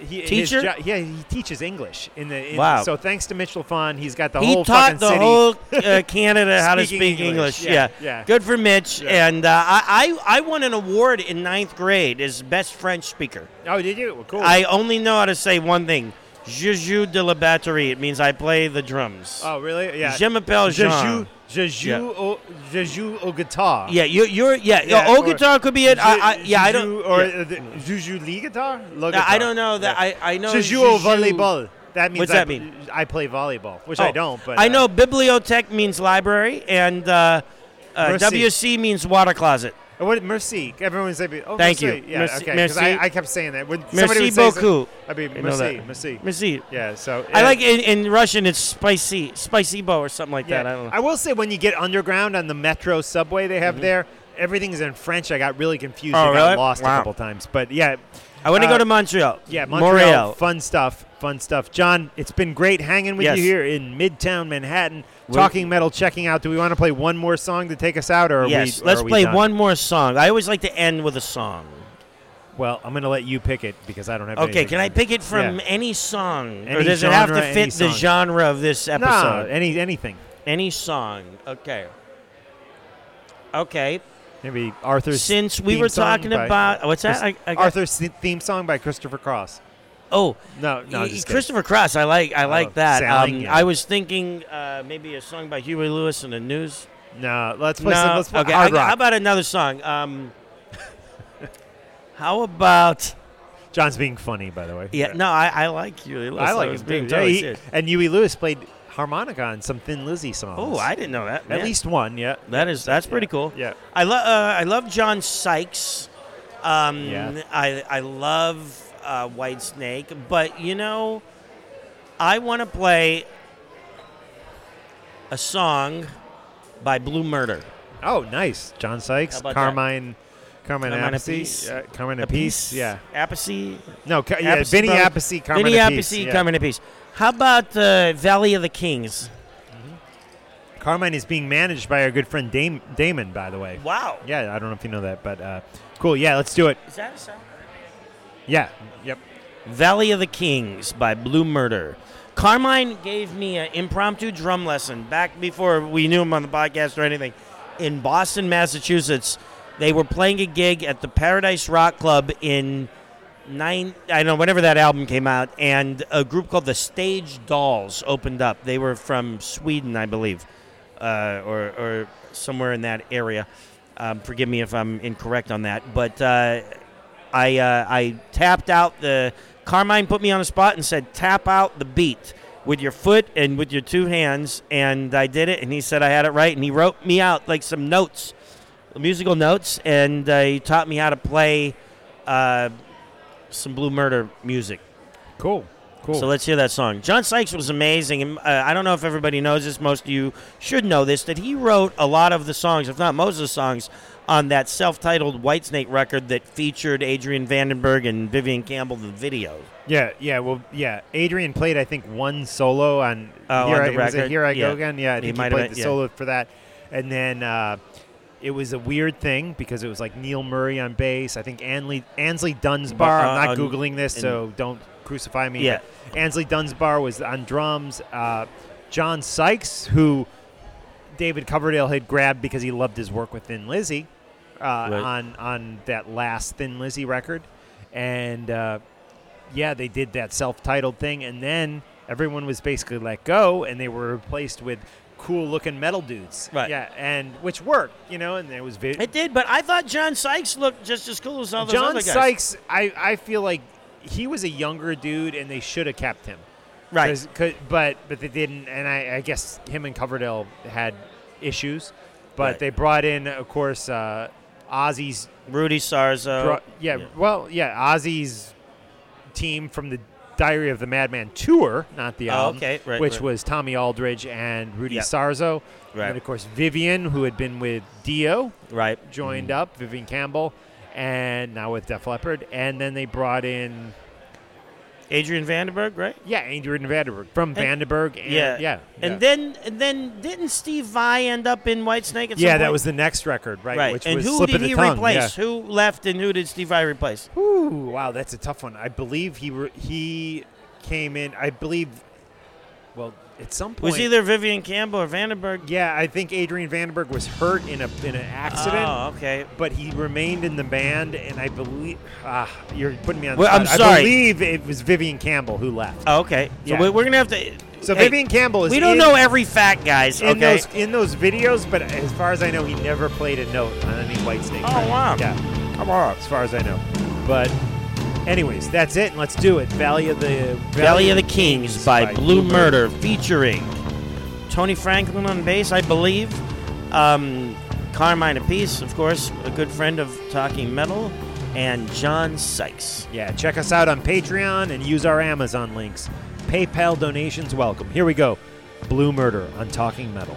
he, Teacher? jo- yeah, he teaches English in the. In Wow. So thanks to Mitch Lafon, he's got the he whole taught fucking the city. whole uh, Canada how to speak English. English. Yeah, Yeah, yeah. Good for Mitch. Yeah. And uh, I, I I won an award in ninth grade as best French speaker. Oh, did you? Well, cool. I only know how to say one thing. Je joue de la batterie. It means I play the drums. Oh, really? Yeah. Je m'appelle Je Jean. joue, je joue, Yeah. au, je joue au guitar. Yeah, you, you're yeah. Yeah, old or- guitar could be it. I, I, Je- yeah, I don't. joue- Or yeah. uh, the- je joue le guitar? Le I don't know that. I, I know. Je joue au volleyball. That means What's I, that mean? I play volleyball, which I Oh, don't. But I uh, know bibliothèque means library, and uh, uh, Merci. WC means water closet. What merci? Everyone say. Oh, Thank merci. you. Yeah, Merci- okay. 'cause merci. I, I kept saying that. When Merci somebody would say beaucoup. Be I know merci, merci, Merci. Yeah. So I uh, like in, in Russian it's spicy, spicy bo or something like Yeah, that. I don't know. I will say when you get underground on the metro subway they have there, everything's in French. I got really confused. Mm-hmm. Oh, I got really? lost Wow. a couple times, but yeah. I want to uh, go to Montreal. Yeah, Montreal, Fun stuff. Fun stuff. John, it's been great hanging with Yes. you here in Midtown Manhattan. Talking metal, checking out. Do we want to play one more song to take us out, or are yes, we? let's play done? one more song. I always like to end with a song. Well, I'm going to let you pick it because I don't have. Okay, can I pick it from Yeah. any song, or Any does it have to fit the genre of this No, episode? any anything. Any song. Okay. Okay. Maybe Arthur's. Since we were talking about- what's that? I- I Arthur's theme song by Christopher Cross. Oh No, no. Christopher Cross. I like. I like Oh, that. Um, yeah. I was thinking uh, maybe a song by Huey Lewis and the News. No, let's play. no, some, let's play okay. hard I- rock. How about another song? Um, how about? John's being funny, by the way. Yeah, no, I, I like Huey Lewis. I like him being too. Yeah, totally he- and Huey Lewis played harmonica on some Thin Lizzy songs. Oh, I didn't know that. At least one, yeah. That is that's pretty cool. Yeah. I love uh, I love John Sykes. Um, Yeah. I I love uh, Whitesnake, but you know, I want to play a song by Blue Murder. Oh, nice. John Sykes, Carmine, Carmine, Carmine Appice, uh, Carmine Appice, yeah. Appice. No, ca- yeah, Appice Vinny Appice, Carmine Vinny Appice, Appice, yeah. Carmine Appice. How about uh, Valley of the Kings? Carmine is being managed by our good friend Dame, Damon, by the way. Wow. Yeah, I don't know if you know that, but uh, cool. Yeah, let's do it. Is that a song? Yeah. Yep. Valley of the Kings by Blue Murder. Carmine gave me an impromptu drum lesson back before we knew him on the podcast or anything in Boston, Massachusetts. They were playing a gig at the Paradise Rock Club in nine I know whenever that album came out and a group called the Stage Dolls opened up. They were from Sweden, I believe. Uh, or, or somewhere in that area. Um, forgive me if I'm incorrect on that, but uh, I uh, I tapped out the Carmine put me on the spot and said tap out the beat with your foot and with your two hands and I did it and he said I had it right and he wrote me out like some notes musical notes and uh, he taught me how to play uh, some Blue Murder music. Cool. Cool. So let's hear that song. John Sykes was amazing. And, uh, I don't know if everybody knows this. Most of you should know this. That he wrote a lot of the songs, if not most of the songs, on that self-titled Whitesnake record that featured Adrian Vandenberg and Vivian Campbell, the video. Yeah, yeah, well, yeah. Adrian played, I think, one solo on Oh, Here, on I, the was it record? Here I Yeah. Go Again. Yeah, I He think he, might have played been- the yeah. solo for that. And then uh, it was a weird thing because it was like Neil Murray on bass. I think Anley, Aynsley Dunsbar. Uh, I'm not on- Googling this, so don't crucify me. Yeah. Aynsley Dunsbar was on drums. Uh, John Sykes, who David Coverdale had grabbed because he loved his work with Thin Lizzy uh, Right. on on that last Thin Lizzy record, and uh, yeah, they did that self-titled thing, and then everyone was basically let go, and they were replaced with cool-looking metal dudes. Right. Yeah, and which worked, you know, and there was vi- It did, but I thought John Sykes looked just as cool as all those John other guys. Sykes. I I feel like he was a younger dude, and they should have kept him. Right. 'Cause- 'cause- but but they didn't, and I, I guess him and Coverdale had issues, but Right. they brought in, of course, uh, Ozzy's. Rudy Sarzo. dru- yeah, well, yeah, Ozzy's team from the Diary of the Madman tour, not the Oh, album, okay, right, which right. was Tommy Aldridge and Rudy Yep. Sarzo, Right. and of course Vivian, who had been with Dio, Right. joined Mm-hmm. up, Vivian Campbell, and now with Def Leppard, and then they brought in Adrian Vandenberg, right? yeah, Adrian Vandenberg from And- Vandenberg, and, yeah, yeah, And then, and then, didn't Steve Vai end up in Whitesnake at yeah, point? that was the next record, right? right. Which and who did he Tongue, replace? yeah. Who left and who did Steve Vai replace? Ooh, wow, that's a tough one. I believe he re- he came in. I believe, well, at some point Was either Vivian Campbell or Vandenberg? Yeah, I think Adrian Vandenberg was hurt in a in an accident. Oh, okay. But he remained in the band, and I believe ah, you're putting me on. the Well, I'm spot. sorry. I believe it was Vivian Campbell who left. Oh, okay. So Yeah. we- we're gonna have to. So hey, Vivian Campbell is. We don't in- know every fact, guys. in okay. those in those videos, but as far as I know, he never played a note on any Whitesnake. Oh, record. wow. Yeah, come on. As far as I know, but anyways, that's it. And let's do it. Valley of the Valley of the Kings by, Blue Murder, featuring Tony Franklin on bass, I believe. Um, Carmine Appice, of course, a good friend of Talking Metal, and John Sykes. Yeah, check us out on Patreon and use our Amazon links. PayPal donations welcome. Here we go. Blue Murder on Talking Metal.